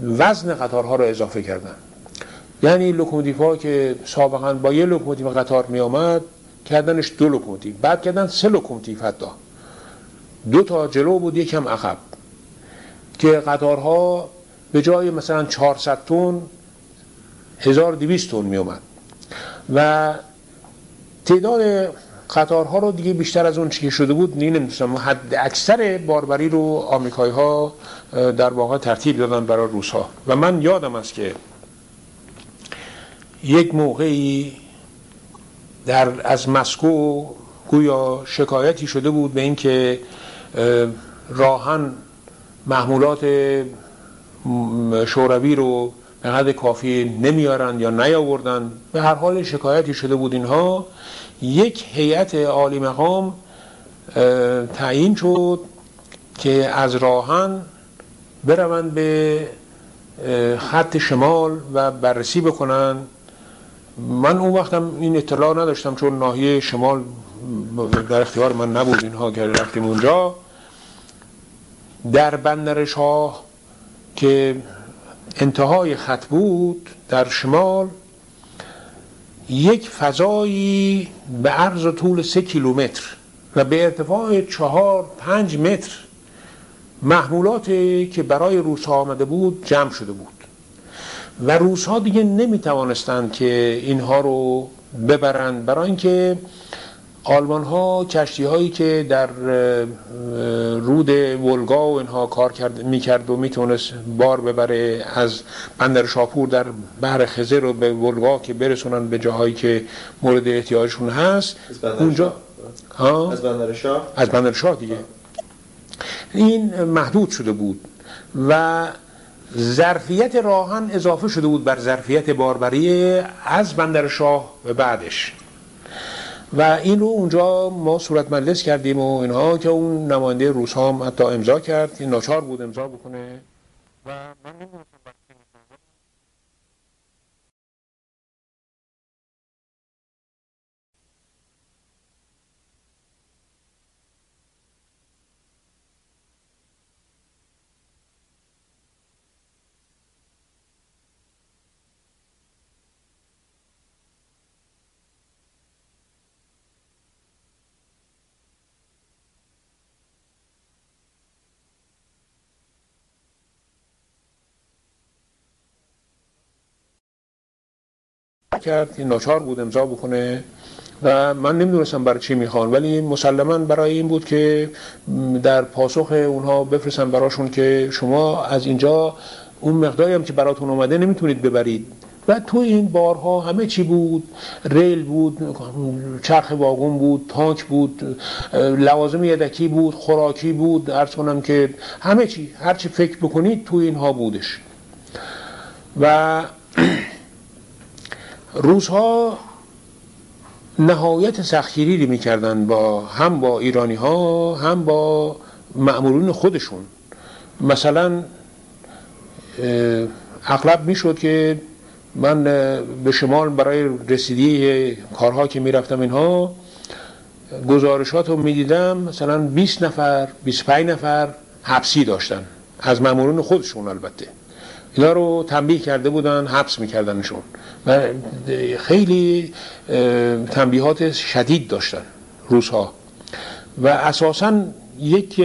وزن قطارها رو اضافه کردن. یعنی لوکوموتیو ها که سابقا با یه لوکوموتیو قطار می آمد کردنش دو لوکوموتیو. بعد کردن سه لوکوموتیو حتی. دو تا جلو بود یکم عقب. که قطارها به جای مثلا 400 تن 1200 تن می اومد و تعداد قطارها رو دیگه بیشتر از اون چی شده بود نی نمی‌دونستم. حد اکثر باربری رو آمریکایی ها در واقع ترتیب دادن برای روس ها و من یادم است که یک موقعی در از مسکو گویا شکایتی شده بود به اینکه راهن محمولات شوروی رو به حد کافی نمیارن یا نیاوردن به هر حال شکایتی شده بود اینها. یک هیئت عالی مقام تعیین شد که از راهن بروند به خط شمال و بررسی بکنن. من اون وقتم این اطلاع نداشتم چون ناحیه شمال در اختیار من نبود اینها که رفتیم اونجا. در بندر شاه که انتهای خط بود در شمال یک فضایی به عرض و طول سه کیلومتر و به ارتفاع چهار پنج متر محمولاتی که برای روس آمده بود جمع شده بود. و روس ها دیگه نمی توانستند که اینها رو ببرند. برای اینکه آلمان ها کشتی هایی که در رود ولگا و اینها کار کرد می‌کرد و می‌تونست بار ببره از بندر شاپور در بحر خزر رو به ولگا که برسونن به جاهایی که مورد احتیاجشون هست. اونجا از بندر شاه؟ از بندر شاه دیگه. این محدود شده بود و ظرفیت راهن اضافه شده بود بر ظرفیت باربری از بندر شاه و بعدش. و این رو اونجا ما صورت مجلس کردیم و اینها که اون نماینده روس هم حتی امضا کرد ناچار بود امضا بکنه. و من کرد ناچار بود امضا بکنه و من نمی‌دونستم برای چی می‌خوان ولی مسلما برای این بود که در پاسخ اونها بفرستم براشون که شما از اینجا اون مقداری هم که براتون اومده نمی‌تونید ببرید. و تو این بارها همه چی بود ریل بود چرخ واگن بود تانک بود لوازم یدکی بود خوراکی بود ارز کنم که همه چی هر چی فکر بکنید تو اینها بودش. و روزها نهایت سختگیری می‌کردن با هم با ایرانی ها هم با معمولون خودشون. مثلا اغلب می‌شد که من به شمال برای رسیدی کارها که می‌رفتم اینها گزارشات رو می‌دیدم مثلا 20 نفر 25 نفر حبسی داشتن. از مامورین خودشون البته. اینا رو تنبیه کرده بودن حبس میکردنشون و خیلی تنبیهات شدید داشتن روزها. و اساسا یک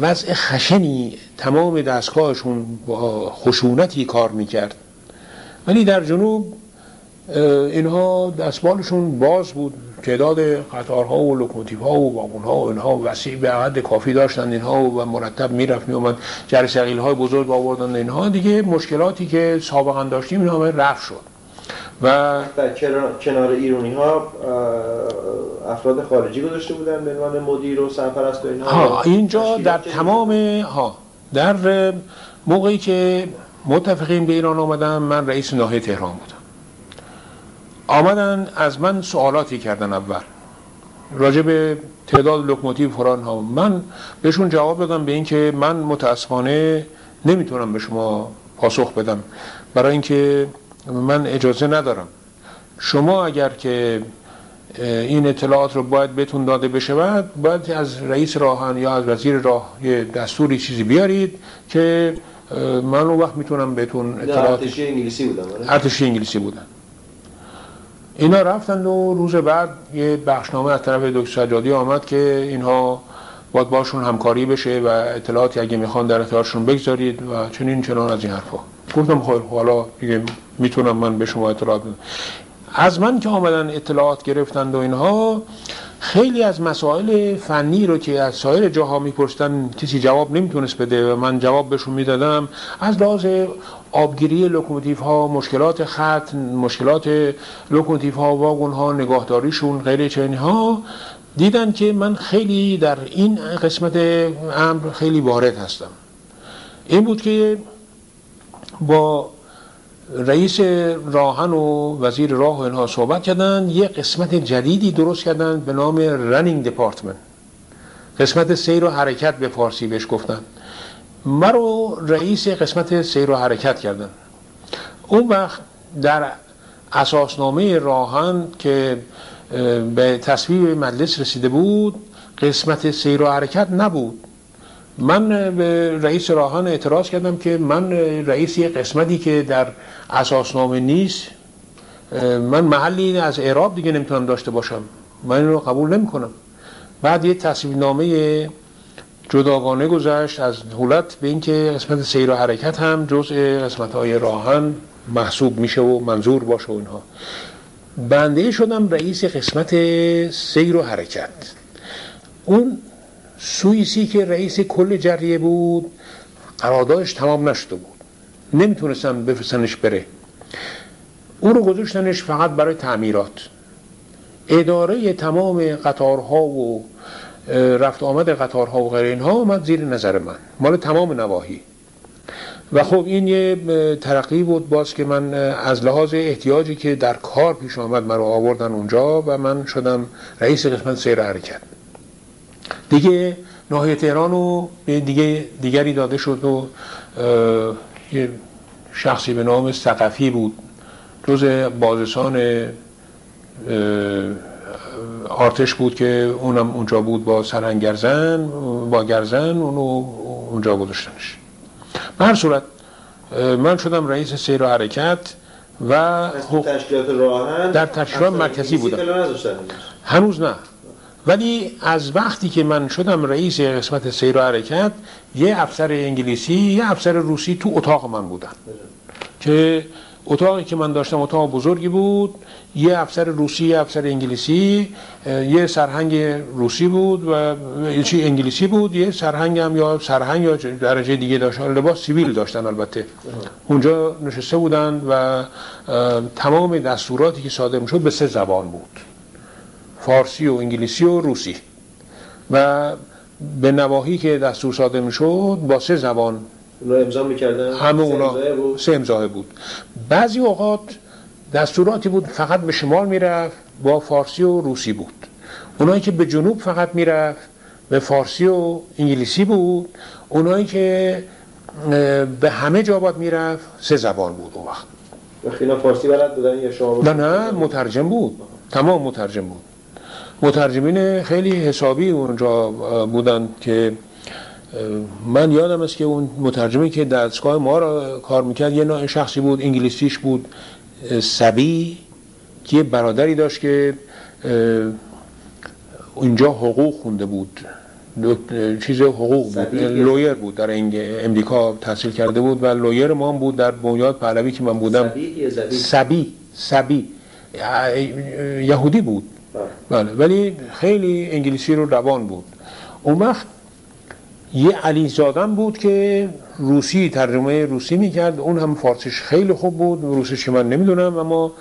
وضع خشنی تمام دستگاهشون با خشونتی کار می‌کرد. ولی در جنوب اینها دست و بالشون باز بود. تعداد قطارها و لوکوموتیو ها و واگن ها و اینها وسیع به عدد کافی داشتن اینها و مرتب می‌رفت میومد جر سقیل های بزرگ آوردن اینها. دیگه مشکلاتی که سابقا داشتیم اینها رفت شد. و در کنار ایرانی ها افراد خارجی گذاشته بودن به عنوان مدیر و سرپرست و اینها. ها اینجا در تمام ها در موقعی که متفقین به ایران آمدن من رئیس ناحیه تهران بودم. آمدن از من سوالاتی کردن اول. راجع به تعداد لوکوموتیوران‌ها. من بهشون جواب دادم به اینکه من متاسفانه نمی‌تونم به شما پاسخ بدم. برای اینکه من اجازه ندارم. شما اگر که این اطلاعات رو باید بهتون داده بشه باید از رئیس راه‌آهن یا از وزیر راه یه دستوری چیزی بیارید که من اون وقت می‌تونم بهتون اطلاعات ارتشی انگلیسی بودن ارتشی انگلیسی بودن. اینا رفتند و روز بعد یه بخشنامه از طرف دکتر سجادی آمد که اینها باید باشون همکاری بشه و اطلاعاتی اگه می‌خوان در اختیارشون بگذارید و چنین چنان از این حرفا. گفتم خیر حالا دیگه می‌تونم من به شما اطلاعات بدم. از من که آمدن اطلاعات گرفتند و اینها خیلی از مسائل فنی رو که از سایر جاها میپرسیدن کسی جواب نمی‌تونست بده و من جواب بهشون می‌دادم. از لحاظ آبگیری لوکوموتیو ها مشکلات خط مشکلات لوکوموتیو ها واگن ها نگاهداریشون غیره اینها دیدن که من خیلی در این قسمت امر خیلی وارد هستم. این بود که با رئیس راه‌آهن و وزیر راه و اینها صحبت کردن یه قسمت جدیدی درست کردن به نام running department قسمت سیر و حرکت به فارسی بهش گفتن. مرا رئیس قسمت سیر و حرکت کردن. اون وقت در اساسنامه راهن که به تصویب مجلس رسیده بود قسمت سیر و حرکت نبود. من به رئیس راهان اعتراض کردم که من رئیس یه قسمتی که در اساسنامه نیست من محلی از اعراب دیگه نمی‌تونم داشته باشم. من این رو قبول نمی کنم بعد یه تصویب نامه جداگانه گذشت از دولت به اینکه قسمت سیر و حرکت هم جزء قسمت های راهن محسوب میشه و منظور باشه و اینها. بنده شدم رئیس قسمت سیر و حرکت. اون سوئیسی که رئیس کل جریه بود قراردادش تمام نشده بود. نمی‌تونستم بفرستنش بره. اون رو گذاشتنش فقط برای تعمیرات. اداره تمام قطارها و رفت آمد قطارها و غیر اینها اومد زیر نظر من. مال تمام نواحی. و خب این یه ترقی بود باز که من از لحاظ احتیاجی که در کار پیش آمد من رو آوردن اونجا و من شدم رئیس قسمت سیر حرکت. دیگه ناحیه تهران رو دیگه دیگری داده شد و یه شخصی به نام سقفی بود. جز بازرسان آرتش بود که اونم اونجا بود با سرنگرزن با گرزن اونو اونجا گذاشتنش. به هر صورت من شدم رئیس سیر و حرکت و تشکیلات راهن در تشکیلات مرکزی بودم. هنوز نه. ولی از وقتی که من شدم رئیس قسمت سیر و حرکت یه افسر انگلیسی یه افسر روسی تو اتاق من بودن. که اتاقی که من داشتم اتاق بزرگی بود. یه افسر روسی یه افسر انگلیسی یه سرهنگ روسی بود و چی انگلیسی بود. یه سرهنگ هم یا سرهنگ یا درجه دیگه داشت. لباس سیویل داشتن البته. اونجا نشسته بودن و تمام دستوراتی که صادر می‌شد به سه زبان بود. فارسی و انگلیسی و روسی. و به نواحی که دستور صادر می‌شد با سه زبان اونا امضا می‌کردن؟ همه اونا سه امضاه بود. بعضی اوقات دستوراتی بود فقط به شمال می‌رفت با فارسی و روسی بود. اونایی که به جنوب فقط می‌رفت به فارسی و انگلیسی بود. اونایی که به همه جا باید می‌رفت سه زبان بود اون وقت. اینا فارسی بلد بودن یا شما نه نه مترجم بود. تمام مترجم بود. مترجمین خیلی حسابی اونجا بودن که من یادم است که اون مترجمی که دستگاه ما را کار می‌کرد یه نوع شخصی بود انگلیسیش بود سبی که برادری داشت که اونجا حقوق خونده بود. چیز حقوق بود لویر بود در امریکا تحصیل کرده بود و لویر ما هم بود در بنیاد پهلوی که من بودم. سبی سبی؟ یهودی بود. بله ولی خیلی انگلیسی رو روان بود. اون وقت یه علی زادن بود که روسی ترجمه روسی می‌کرد. اون هم فارسیش خیلی خوب بود. روسیش من نمی‌دونم اما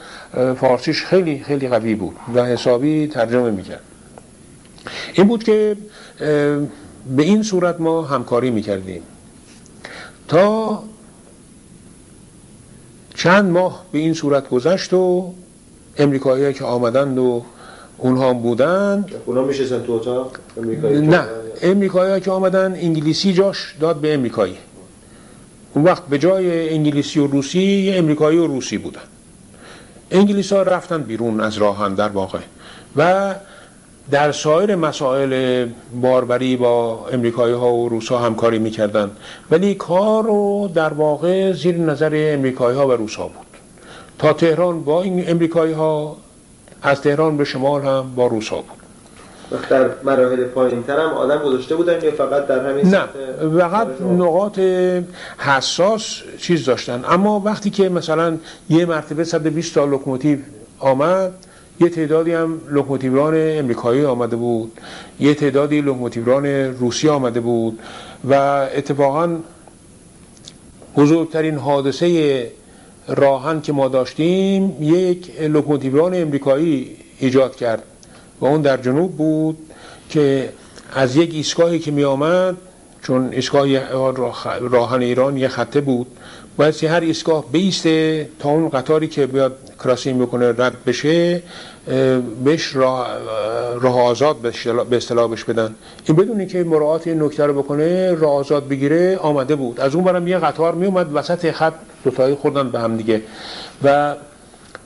فارسیش خیلی خیلی قوی بود و حسابی ترجمه می‌کرد. این بود که به این صورت ما همکاری می‌کردیم. تا چند ماه به این صورت گذشت و امریکایی که آمدند و اونها هم بودن اونا میشستن تو اتاق؟ نه. امریکایی که آمدن انگلیسی جاش داد به امریکایی. اون وقت به جای انگلیسی و روسی امریکایی و روسی بودن. انگلیس ها رفتن بیرون از راهن در واقع. و در سایر مسائل باربری با امریکایی ها و روس ها همکاری می‌کردن. ولی کار رو در واقع زیر نظر امریکایی ها و روس ها بود. تا تهران با این امریکایی ها از تهران به شمال هم با روس ها بود. در مراحل پایین تر هم آدم گذاشته بودن یا فقط در همین نه فقط نقاط حساس چیز داشتن. اما وقتی که مثلا یه مرتبه 120 تا لوکوموتیو آمد یه تعدادی هم لوکوموتیوران امریکایی آمده بود یه تعدادی لوکوموتیوران روسی آمده بود و اتفاقا بزرگترین حادثه راهن که ما داشتیم یک لوکوموتیوران امریکایی ایجاد کرد. و اون در جنوب بود که از یک ایستگاهی که می آمد چون ایستگاه راهن ایران یه خطه بود باید هر ایستگاه بیسته تا اون قطاری که بیاد کراسینگ بکنه رد بشه بهش راه, راه آزاد به اصطلاح بهش بدن. این بدونی که مراعات این نکته رو بکنه راه آزاد بگیره آمده بود. از اون برم یه قطار می اومد وسط خط دوتایی خوردن به هم دیگه. و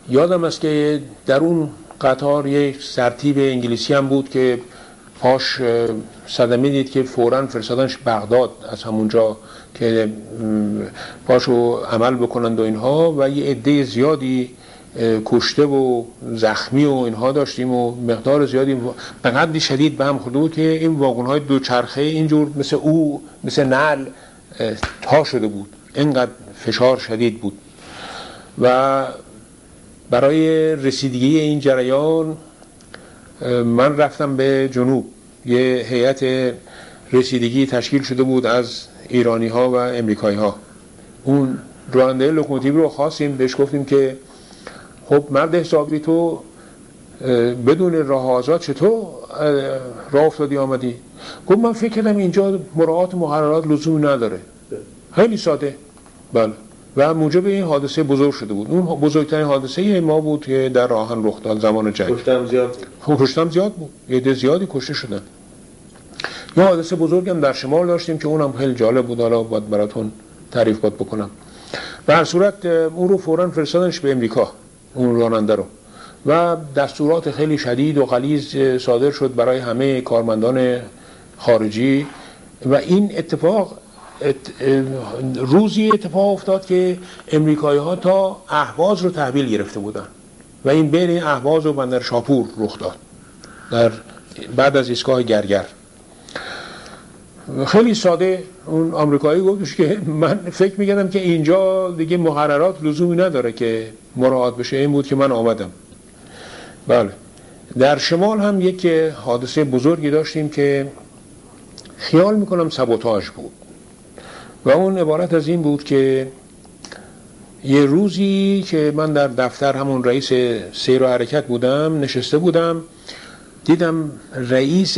یادم است که در اون قطار یک سرتیب انگلیسی هم بود که پاش صدمه دید که فورا فرستادنش بغداد از همونجا که پاشو عمل بکنند و اینها و یه عده زیادی کشته و زخمی و اینها داشتیم و مقدار زیادی به قدری شدید به هم خورده بود که این واگن های دوچرخه اینجور مثل او مثل نل تا شده بود. اینقدر فشار شدید بود. و برای رسیدگی این جریان من رفتم به جنوب. یه هیئت رسیدگی تشکیل شده بود از ایرانی ها و امریکایی ها اون راننده لوکوموتیو رو خواستیم بهش گفتیم که خب مرد حسابی تو بدون راه آزاد چطور راه افتادی آمدی؟ گفت من فکر کردم اینجا مراعات مقررات لزومی نداره. خیلی ساده. بله. و موجب این حادثه بزرگ شده بود. اون بزرگترین حادثه ما بود که در راهن رخ داد زمان جنگ. کشتم زیاد خب کشتم زیاد بود. یه زیادی کشته شدن. یه حادثه بزرگم در شمال داشتیم که اونم خیلی جالب بود. حالا باید براتون تعریف باد بکنم. به هر صورت اون رو فورا فرستادنش به امریکا اون راننده رو. و دستورات خیلی شدید و غلیظ صادر شد برای همه کارمندان خارجی. و این اتفاق روزی اتفاق افتاد که امریکایی ها تا اهواز رو تحویل گرفته بودن. و این بین اهواز و بندر شاپور رخ داد. در بعد از ایستگاه گرگر. خیلی ساده اون آمریکایی گفتش که من فکر می‌کردم که اینجا دیگه مقررات لزومی نداره که مراعات بشه. این بود که من آمدم. بله. در شمال هم یک حادثه بزرگی داشتیم که خیال می‌کنم سبوتاژ بود. و اون عبارت از این بود که یه روزی که من در دفتر همون رئیس سیر و حرکت بودم نشسته بودم دیدم رئیس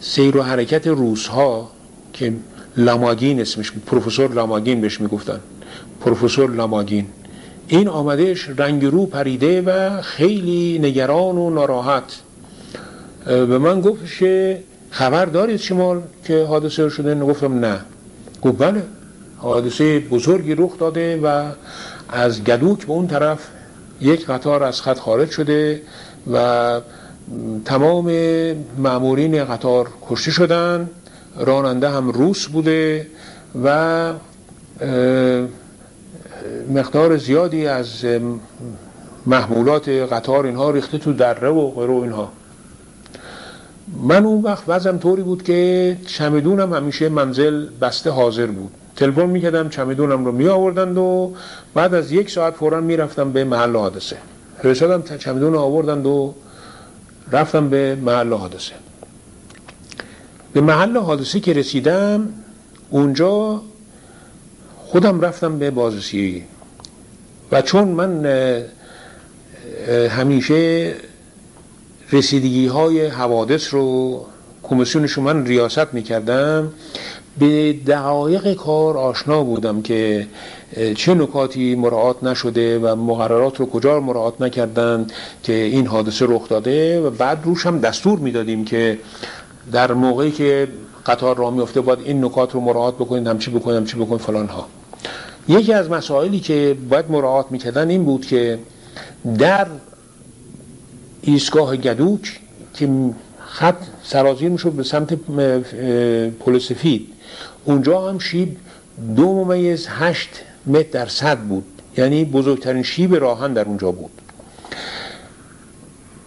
سیر و حرکت روزها که لاماگین اسمش پروفسور لاماگین بهش می‌گفتن. پروفسور لاماگین. این آمدهش رنگ رو پریده و خیلی نگران و ناراحت. به من گفت که خبر دارید شما که حادثه شده؟ گفتم نه. گفت بله حادثه بزرگی رخ داده و از گدوک به اون طرف یک قطار از خط خارج شده و تمام معمورین قطار کشته شدن. راننده هم روس بوده و مقدار زیادی از محمولات قطار اینها ریخته تو دره و غیره اینها. من اون وقت وضعم طوری بود که چمدونم همیشه منزل بسته حاضر بود. تلفن می‌کردم چمدونم رو می آوردند و بعد از یک ساعت فورا می‌رفتم به محل حادثه رسادم چمدون رو آوردند و رفتم به محل حادثه به محل حادثه که رسیدم اونجا خودم رفتم به بازرسی. و چون من همیشه رسیدگی های حوادث رو کمیسیونش من ریاست می‌کردم. به دقایق کار آشنا بودم که چه نکاتی مراعات نشده و مقررات رو کجا مراعات نکردن که این حادثه رخ داده و بعد روش هم دستور می‌دادیم که در موقعی که قطار را میفته باید این نکات رو مراعات بکنید همچی بکنید همچی بکنید فلان ها. یکی از مسائلی که باید مراعات می‌کردن این بود که در ایستگاه گدوک که خط سرازیر می‌شد به سمت پل سفید. اونجا هم شیب دو ممیز هشت متر در صد بود. یعنی بزرگترین شیب راهن در اونجا بود.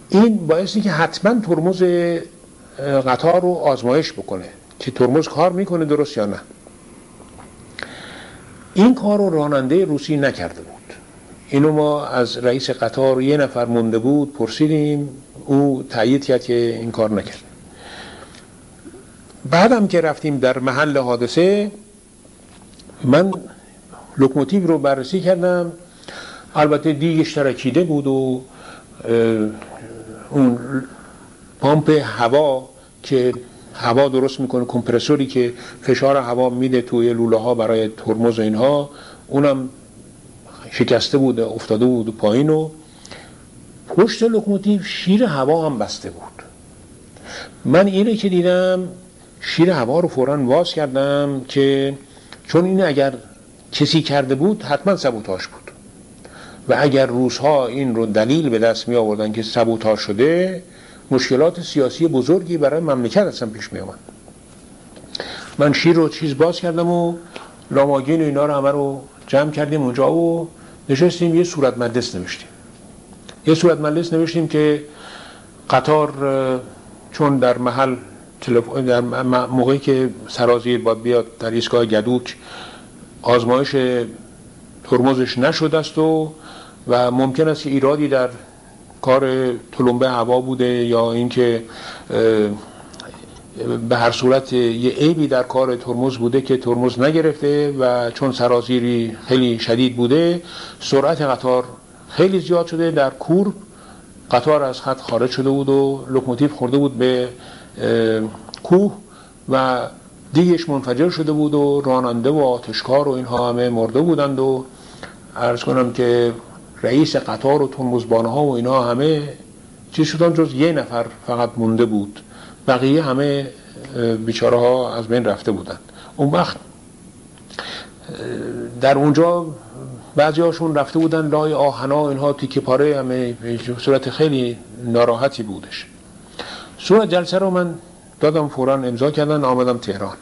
این باعثی که حتما ترمز قطار رو آزمایش بکنه که ترمز کار می‌کنه درست یا نه. این کار رو راننده روسی نکرده بود. اینو ما از رئیس قطار یه نفر مونده بود پرسیدیم او تایید کرد که این کار نکرد. بعدم که رفتیم در محل حادثه من لوکوموتیو رو بررسی کردم. البته دیگش ترکیده بود و اون پمپ هوا که هوا درست می‌کنه کمپرسوری که فشار هوا میده توی لوله ها برای ترمز اینها اونم شکسته بود افتاده بود پایین و پشت لوکوموتیو شیر هوا هم بسته بود. من اینه که دیدم شیر هوا رو فورا واز کردم که چون این اگر کسی کرده بود حتما سبوتاش بود. و اگر روزها این رو دلیل به دست می آوردن که سبوتاش شده مشکلات سیاسی بزرگی برای مملکت اصلا پیش می آمد من شیر رو چیز باز کردم و لاماگین و اینا رو همه رو جمع کردیم اونجا و نشستیم یه صورت مجلس نوشتیم. یه صورت مجلس نوشتیم که قطار چون در محل در موقعی که سرازیر باید بیاد در ایستگاه گدوک آزمایش ترمزش نشده است و و ممکن است که ایرادی در کار تلمبه هوا بوده یا اینکه به هر صورت یه عیبی در کار ترمز بوده که ترمز نگرفته و چون سرازیری خیلی شدید بوده سرعت قطار خیلی زیاد شده. در کور قطار از خط خارج شده بود و لوکوموتیو خورده بود به کوه و دیگش منفجر شده بود و راننده و آتشکار و اینها همه مرده بودند و عرض کنم که رئیس قطار و ترمزبانه ها و اینها همه چیز شدن جز یه نفر فقط مونده بود. بقیه همه بیچاره ها از بین رفته بودند. اون وقت در اونجا بعضی هاشون رفته بودن لای آهنا اینها تیکه پاره همه صورت خیلی ناراحتی بودش. صورت جلسه رو من دادم فورا امضا کردن آمدم تهران.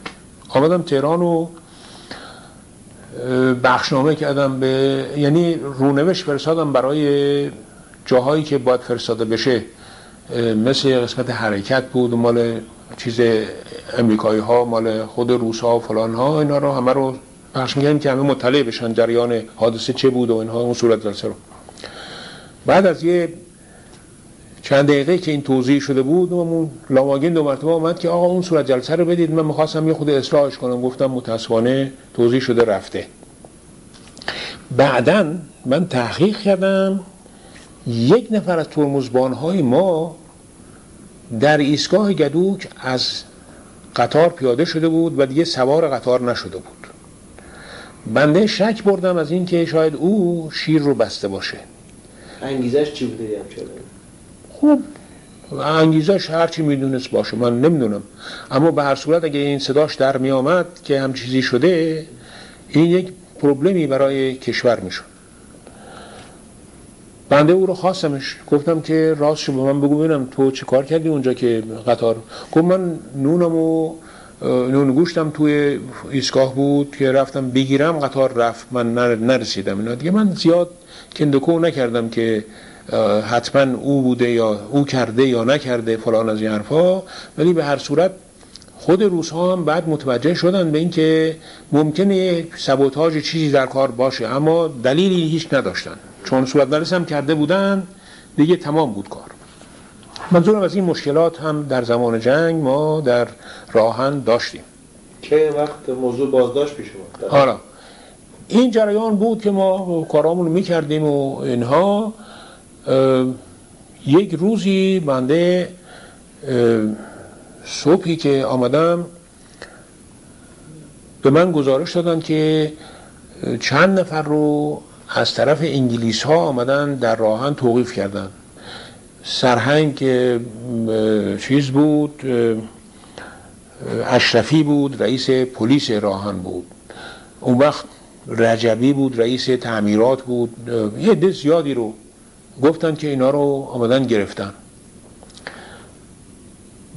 آمدم تهران و بخشنامه کردم به یعنی رونوش فرستادم برای جاهایی که باید فرستاده بشه. مثل قسمت حرکت بود مال چیز امریکایی ها مال خود روس ها و فلان ها اینا رو همه رو پخش میگن که همه مطلع بشن جریان حادثه چه بود و اینها اون صورت جلسه رو. بعد از یه چند دقیقه که این توضیح شده بود و لاماگین دو مرتبه آمد که آقا اون صورت جلسه رو بدید من می‌خواستم یه خود اصلاحش کنم. گفتم متاسفانه توضیح شده رفته. بعدا من تحقیق کردم یک نفر از ترمزبان های ما در ایستگاه گدوک از قطار پیاده شده بود و دیگه سوار قطار نشده بود. بنده شک بردم از اینکه شاید او شیر رو بسته باشه. انگیزش چی بوده خوب انگیزش هرچی می‌دونست باشه من نمی‌دونم. اما به هر صورت اگه این صداش در می آمد که هم چیزی شده این یک پروبلمی برای کشور می‌شد. بنده او رو خواستمش. گفتم که راست شو به من بگو ببینم تو چه کار کردی اونجا که قطار گفت من نونم و نون گوشتم توی ایستگاه بود که رفتم بگیرم قطار رفت. من نرسیدم اینا. دیگه من زیاد کندکو نکردم که حتما او بوده یا او کرده یا نکرده فلان از این حرفا. ولی به هر صورت خود روس ها هم بعد متوجه شدن به اینکه ممکنه سبوتاژ چیزی در کار باشه اما دلیلی هیچ نداشتن. چون صورت هم کرده بودن دیگه تمام بود کار. منظورم از این مشکلات هم در زمان جنگ ما در راهن داشتیم. که وقت موضوع بازداشت پیش اومد. حالا این جریان بود که ما کارامون می‌کردیم و اینها یک روزی بنده صبحی که آمدم به من گزارش دادن که چند نفر رو از طرف انگلیس ها آمدن در راهن توقیف کردن. سرهنگ چیز بود اشرفی بود رئیس پلیس راهن بود. اون وقت رجبی بود رئیس تعمیرات بود. یه ده زیادی رو گفتن که اینا رو آمدن گرفتن.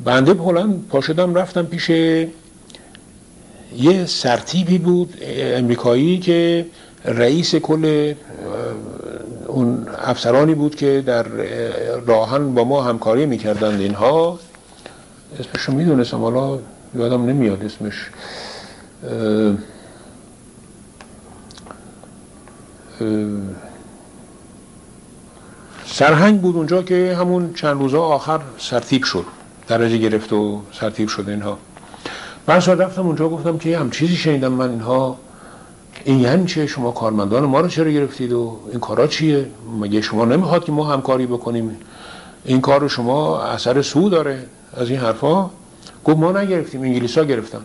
بنده بلند پا شدم رفتم پیش یه سرتیبی بود امریکایی که رئیس کل اون افسرانی بود که در راهن با ما همکاری می‌کردند اینها. اسمش رو می‌دونستم حالا یادم نمیاد اسمش. سرهنگ بود اونجا که همون چند روزا آخر سرتیب شد. درجه گرفت و سرتیب شد اینها. من رفتم اونجا گفتم که هم چیزی شنیدم من اینها. این یعنی چه؟ شما کارمندان ما رو چرا گرفتید و این کارا چیه؟ مگه شما نمی‌خواد که ما همکاری بکنیم؟ این کار رو شما اثر سو داره از این حرفا؟ گفت ما نگرفتیم انگلیس ها گرفتن.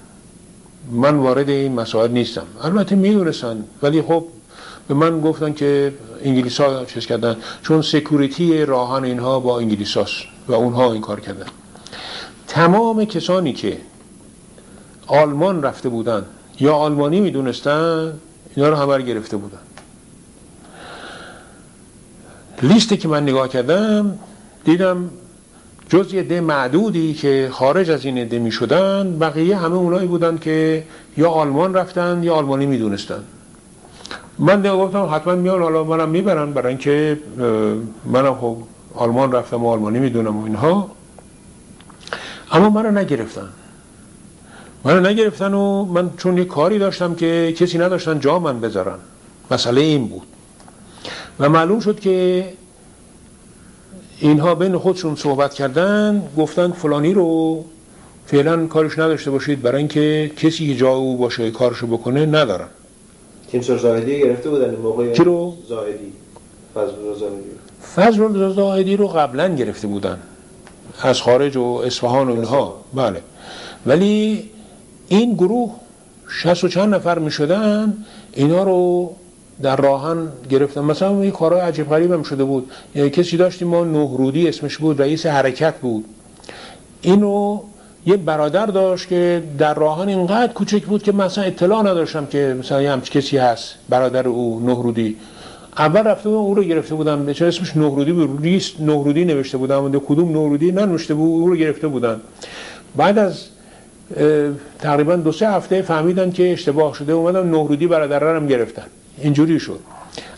من وارد این مسائل نیستم. البته می‌دونستن ولی خب به من گفتن که انگلیس ها چیز کردن. چون سکوریتی راهن اینها با انگلیس و اونها این کار کردن. تمام کسانی که آلمان رفته بودن یا آلمانی می‌دونستن اینا رو همه گرفته بودن. لیستی که من نگاه کردم دیدم جز یه ده معدودی که خارج از این عده می شدن بقیه همه اونایی بودن که یا آلمان رفتن یا آلمانی می دونستن من دیگه گفتم حتما میان حالا منم می‌برن برای اینکه منم خب آلمان رفتم و آلمانی می‌دونم و اینها. اما منو نگرفتن. منو نگرفتن و من چون یه کاری داشتم که کسی نداشتن جا من بذارن. مسئله این بود. و معلوم شد که اینها بین خودشون صحبت کردن گفتن فلانی رو فعلا کارش نداشته باشید برای اینکه کسی که جا او باشه کارشو بکنه ندارن. تیمسار زاهدی گرفته بودن این موقع کی رو؟ زاهدی فضل زاهدی فضل زاهدی رو قبلا گرفته بودن. از خارج و اصفهان و اینها. بله. ولی این گروه شست و چند نفر می شدن اینا رو در راهن گرفتن. مثلا یه کارهای عجیب غریب هم شده بود. یعنی کسی داشتیم ما نهرودی اسمش بود رئیس حرکت بود. اینو یه برادر داشت که در راهن اینقدر کوچک بود که مثلا اطلاع نداشتم که مثلا یه همچی کسی هست برادر او نهرودی. اول رفته بودم او رو گرفته بودم. چون اسمش نهرودی بود. لیست نهرودی نوشته بودم. کدوم نهرودی؟ ننوشته بود. او رو گرفته بودن. بعد از تقریبا دو سه هفته فهمیدن که اشتباه شده. اومدن نهرودی برادرانم گرفتن. اینجوری شد.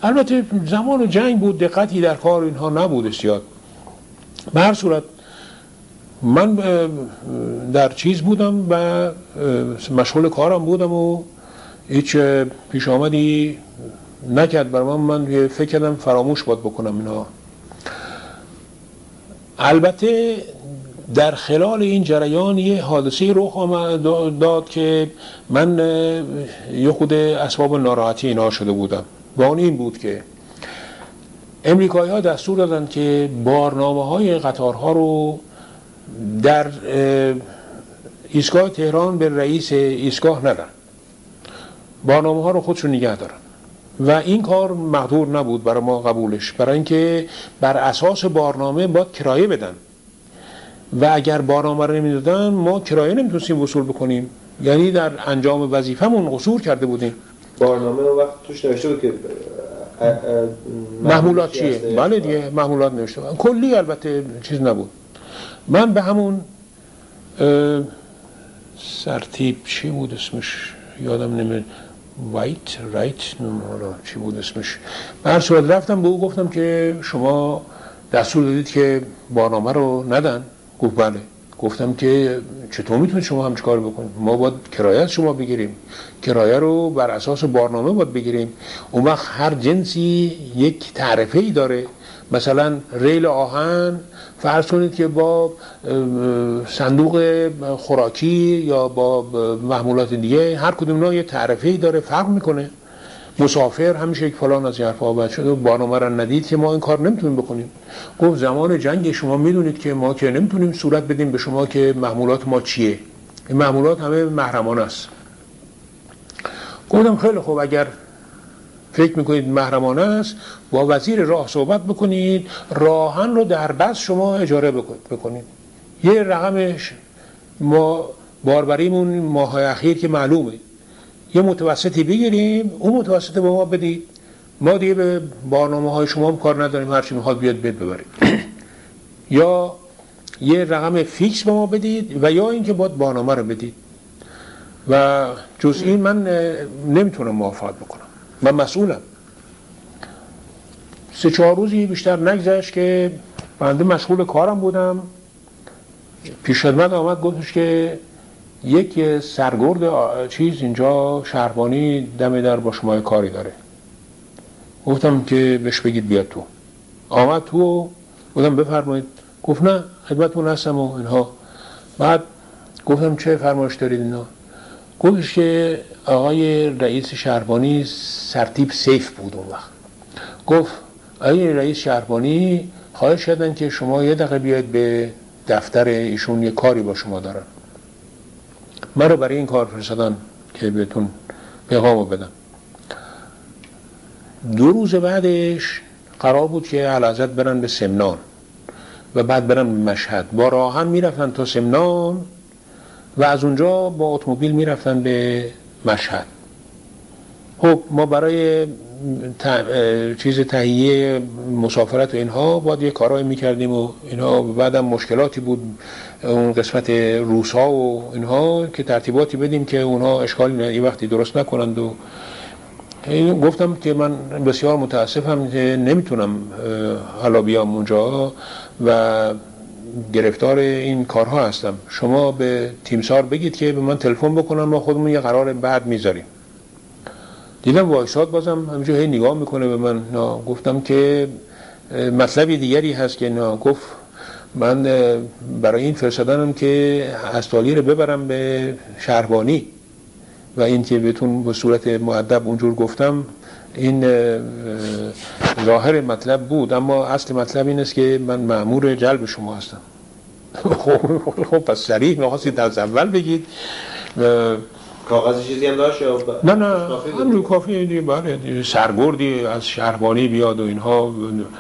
البته زمان جنگ بود دقتی در کار اینها نبود زیاد به هر صورت من در چیز بودم و مشغول کارم بودم و هیچ پیش آمدی نکرد برای من من فکر کردم فراموش باید بکنم اینا البته در خلال این جریان یه حادثه رخ داد که من یه خود اسباب ناراحتی اینا شده بودم. و اون این بود که امریکایی ها دستور دادن که بارنامه های قطارها رو در ایستگاه تهران به رئیس ایستگاه ندن. بارنامه ها رو خودشون نگه دارن. و این کار مقدور نبود برای ما قبولش برای اینکه بر اساس بارنامه باید کرایه بدن. و اگر بارنامه رو نمی‌دادن ما کرایه نمی‌تونستیم وصول بکنیم. یعنی در انجام وظیفمون قصور کرده بودیم. بارنامه وقت توش نوشته بود که محمولات چیه؟ بله دیگه محمولات نوشته بود. کلی البته چیز نبود. من به همون سرتیب چی بود اسمش؟ یادم نمیاد. وایت رایت حالا چی بود اسمش. هر صورت رفتم به او گفتم که شما دستور دادید که بارنامه رو ندن. گفت بله. گفتم که چطور می‌تونید شما همچه کار بکنید؟ ما باید کرایه از شما بگیریم. کرایه رو بر اساس بارنامه باید بگیریم. اون وقت هر جنسی یک تعرفه ای داره. مثلا ریل آهن فرض کنید که با صندوق خوراکی یا با محمولات دیگه هر کدوم یه تعرفه داره فرق می‌کنه. مسافر همیشه یک فلان از حرف آباد شده و بارنامه را ندید که ما این کار نمی‌تونیم بکنیم. گفت زمان جنگ شما می‌دونید که ما که نمی‌تونیم صورت بدیم به شما که محمولات ما چیه. این محمولات همه محرمانه است. گفتم خیلی خوب اگر فکر می‌کنید محرمانه است؟ با وزیر راه صحبت بکنید راهن رو در بس شما اجاره بکنید. یه رقمش ما باربریمون ماه اخیر که معلومه. یه متوسطی بگیریم اون متوسط به ما بدید. ما دیگه به برنامه های شما کار نداریم هرچی می‌خواد بیاد بید ببرید. یا یه رقم فیکس به ما بدید و یا اینکه باید برنامه رو بدید. و جز این من نمی‌تونم موافقت بکنم. من مسئولم. سه چهار روزی بیشتر نگذشت که بنده مشغول کارم بودم. پیش خدمت آمد گفتش که یک سرگرد چیز اینجا شهربانی دم در با شما کاری داره. گفتم که بهش بگید بیاد تو. آمد تو گفتم بفرمایید. گفت نه خدمتون هستم و اینها. بعد گفتم چه فرمایش دارید اینا؟ که آقای رئیس شهربانی سرتیب سیف بود اون وقت. گفت آقای رئیس شهربانی خواهش کردن که شما یه دقیقه بیاید به دفتر ایشون یه کاری با شما دارن. من رو برای این کار فرستادن که بهتون پیغامو بدم. دو روز بعدش قرار بود که علازت برن به سمنان و بعد برن به مشهد. با راهن می‌رفتن تا سمنان و از اونجا با اتومبیل می‌رفتن به مشهد. خب ما برای چیز تهیه مسافرت و اینها باید یه کارایی می‌کردیم و اینها. بعدم مشکلاتی بود اون قسمت روس و اینها که ترتیباتی بدیم که اونها اشکالی یه وقتی درست نکنند و گفتم که من بسیار متاسفم که نمی‌تونم حالا بیام اونجا و گرفتار این کارها هستم. شما به تیمسار بگید که به من تلفن بکنم ما خودمون یه قرار بعد می‌ذاریم. دیدم وایساد بازم همینجا هی نگاه می‌کنه به من. نا گفتم که مطلبی دیگری هست که نا. گفت من برای این فرستادنم که استالی رو ببرم به شهربانی و این که بهتون به صورت معدب اونجور گفتم این ظاهر مطلب بود اما اصل مطلب این است که من معمور جلب شما هستم. خب, خب، پس سریع می‌خواستید از اول بگید. کاغذ چیزی هم داشت یا نه نه همون کافی دیگه بله سرگردی از شهربانی بیاد و اینها.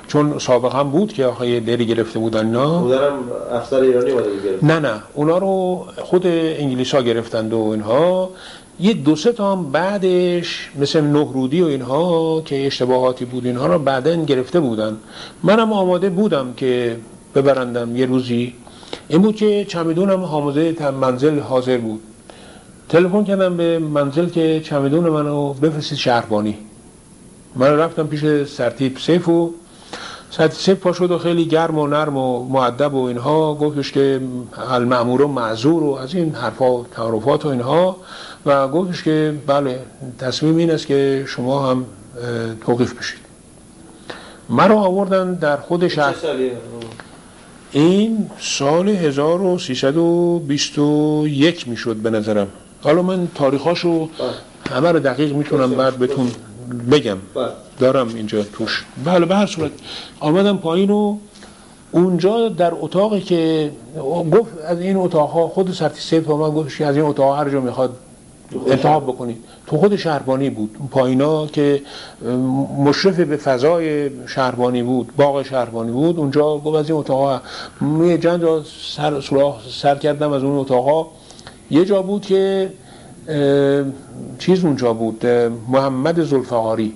چون سابق هم بود که آخه دری گرفته بودن اینا. بودنم افسر ایرانی بوده گرفت نه نه اونا رو خود انگلیس ها گرفتند و اینها. یه دو سه تا هم بعدش مثل نهرودی و اینها که اشتباهاتی بود اینها رو بعدا گرفته بودن. منم آماده بودم که ببرندم یه روزی. این بود که چمیدونم حامزه منزل حاضر بود. تلفن کردم به منزل که چمدون منو بفرستید شهربانی. من رفتم پیش سرتیب سیف سرتیب سیف پا شد و خیلی گرم و نرم و معدب و اینها. گفتش که المعمور و معذور و از این حرفا و تعارفات و اینها. و گفتش که بله تصمیم این است که شما هم توقیف بشید. مرا آوردن در خود شهر. این سال 1321 می‌شد به نظرم. حالا من تاریخاشو بله. همه رو دقیق می‌تونم بعد بهتون بگم. بله. دارم اینجا توش. بله به هر صورت. آمدم پایین و اونجا در اتاقی که گفت از این اتاق ها خود سرتی سیف با من گفت از این اتاق هر جا می‌خواد انتخاب بکنید تو خود شهربانی بود. پایینا که مشرف به فضای شهربانی بود باغ شهربانی بود اونجا گفت از این اتاق ها چند جا سر, سر کردم از اون اتاق ها یه جا بود که چیز اونجا بود محمد زلفقاری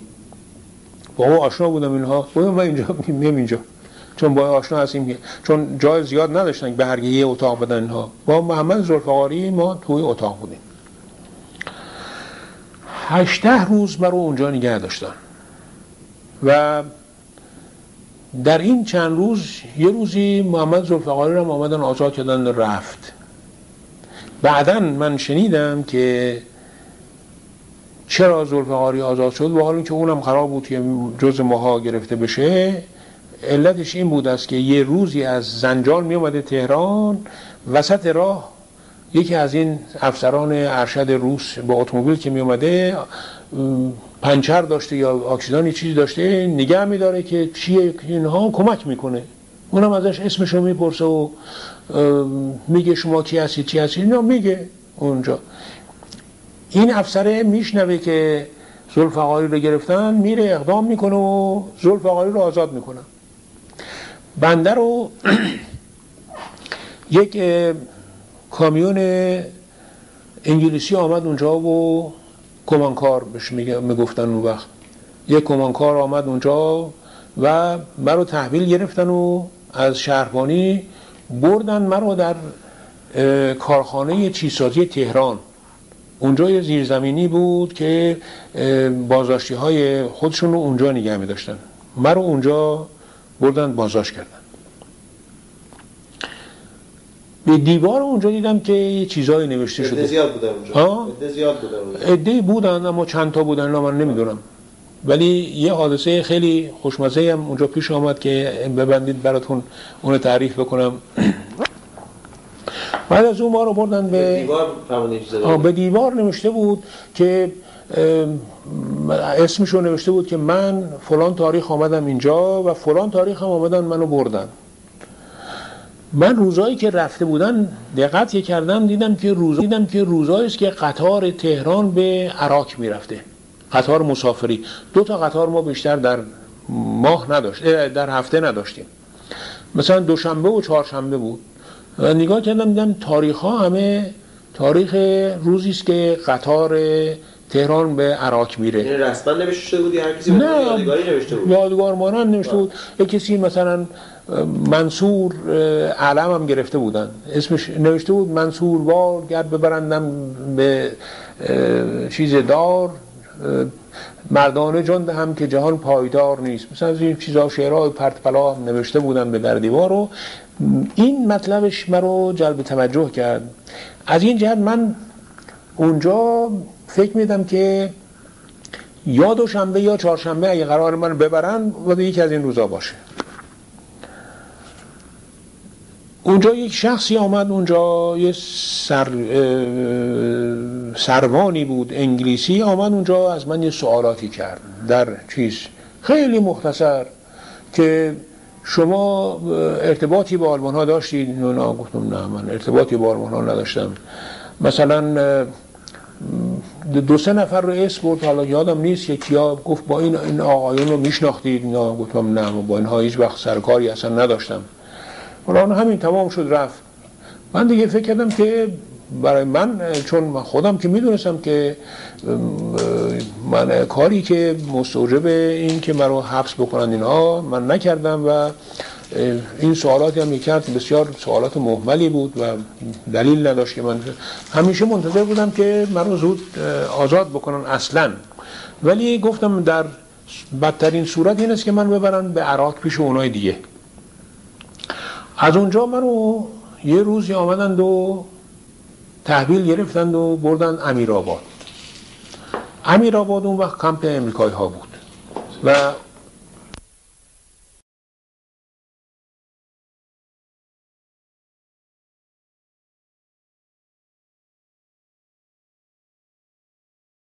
با او آشنا بودم اینها. بودم من اینجا میم اینجا. چون با آشنا هستیم چون جای زیاد نداشتن به هر یه اتاق بدن اینها. با محمد زلفقاری ما توی اتاق بودیم. هشته روز رو اونجا نگه داشتن و در این چند روز یه روزی محمد زلفقاری رو آمدن آزاد کردن رفت. بعدا من شنیدم که چرا زلفقاری آزاد شد و حالا که اونم قرار بود که جز ماها گرفته بشه علتش این بود است که یه روزی از زنجان می اومده تهران وسط راه یکی از این افسران ارشد روس با اتومبیل که می اومده پنچر داشته یا اکسیدانی چیزی داشته نگه می داره که چیه اینها کمک می‌کنه. اونم ازش اسمشو می‌پرسه و میگه شما کی هستی چی هستی؟ اینا میگه اونجا. این افسره میشنوه که زلفقاری رو گرفتن میره اقدام می‌کنه و زلفقاری رو آزاد می‌کنه. بنده رو یک کامیون انگلیسی آمد اونجا و کمانکار بهش می‌گفتن اون وقت. یک کمانکار آمد اونجا و مرا تحویل گرفتن و از شهربانی بردن مرا در کارخانه چیزسازی تهران. اونجا یه زیرزمینی بود که بازداشتی های خودشون رو اونجا نگه می داشتن مرا اونجا بردن بازداشت کردن. به دیوار اونجا دیدم که یه چیزایی نوشته شده. زیاد بودن اونجا. زیاد بودن بودن اما چند تا بودن من نمی‌دونم. ولی یه حادثه خیلی خوشمزه هم اونجا پیش آمد که ببندید براتون اون تعریف بکنم. بعد از اون ما رو بردن به دیوار, به دیوار نوشته بود که اسمشو نوشته بود که من فلان تاریخ آمدم اینجا و فلان تاریخ هم آمدن منو بردن. من روزایی که رفته بودن دقت کردم دیدم که روز دیدم که روزایی است که قطار تهران به عراق می‌رفته. قطار مسافری. دو تا قطار ما بیشتر در ماه نداشت در هفته نداشتیم. مثلا دوشنبه و چهارشنبه بود. و نگاه کردم دیدم تاریخ ها همه تاریخ روزی است که قطار تهران به عراق میره. یعنی رسما نوشته بود هر کسی نه یادگاری نوشته بود؟ یادگار مانند نوشته بود. یک کسی مثلا منصور علم هم گرفته بودن. اسمش نوشته بود منصور وار گرد ببرندم به چیز دار. مردانه جان هم که جهان پایدار نیست. مثلا از این چیزا شعرهای پرت پلا نوشته بودن به در دیوار و این مطلبش مرا جلب توجه کرد. از این جهت من اونجا فکر میدم که یا دوشنبه یا چهارشنبه اگه قرار من ببرن و یکی از این روزا باشه. اونجا یک شخصی آمد اونجا یه سر سروانی بود انگلیسی آمد اونجا از من یه سوالاتی کرد در چیز خیلی مختصر که شما ارتباطی با آلمان ها داشتید؟ نه گفتم نه من ارتباطی با آلمان ها نداشتم. مثلا دو سه نفر رو اسم برد حالا یادم نیست یکی ها گفت با این این آقایون رو میشناختید؟ نه گفتم نه با اینها هیچ وقت سرکاری اصلا نداشتم. حالا همین تمام شد رفت. من دیگه فکر کردم که برای من چون خودم که می‌دونستم که من کاری که مستوجب این که مرا حبس بکنن اینها من نکردم و این سوالاتی هم کرد بسیار سوالات محملی بود و دلیل نداشت که من همیشه منتظر بودم که مرا زود آزاد بکنن اصلا. ولی گفتم در بدترین صورت این است که من ببرن به عراق پیش اونای دیگه. از اونجا منو یه روزی آمدند و تحویل گرفتند و بردن امیر آباد امیر آباد اون وقت کمپ امریکایی ها بود و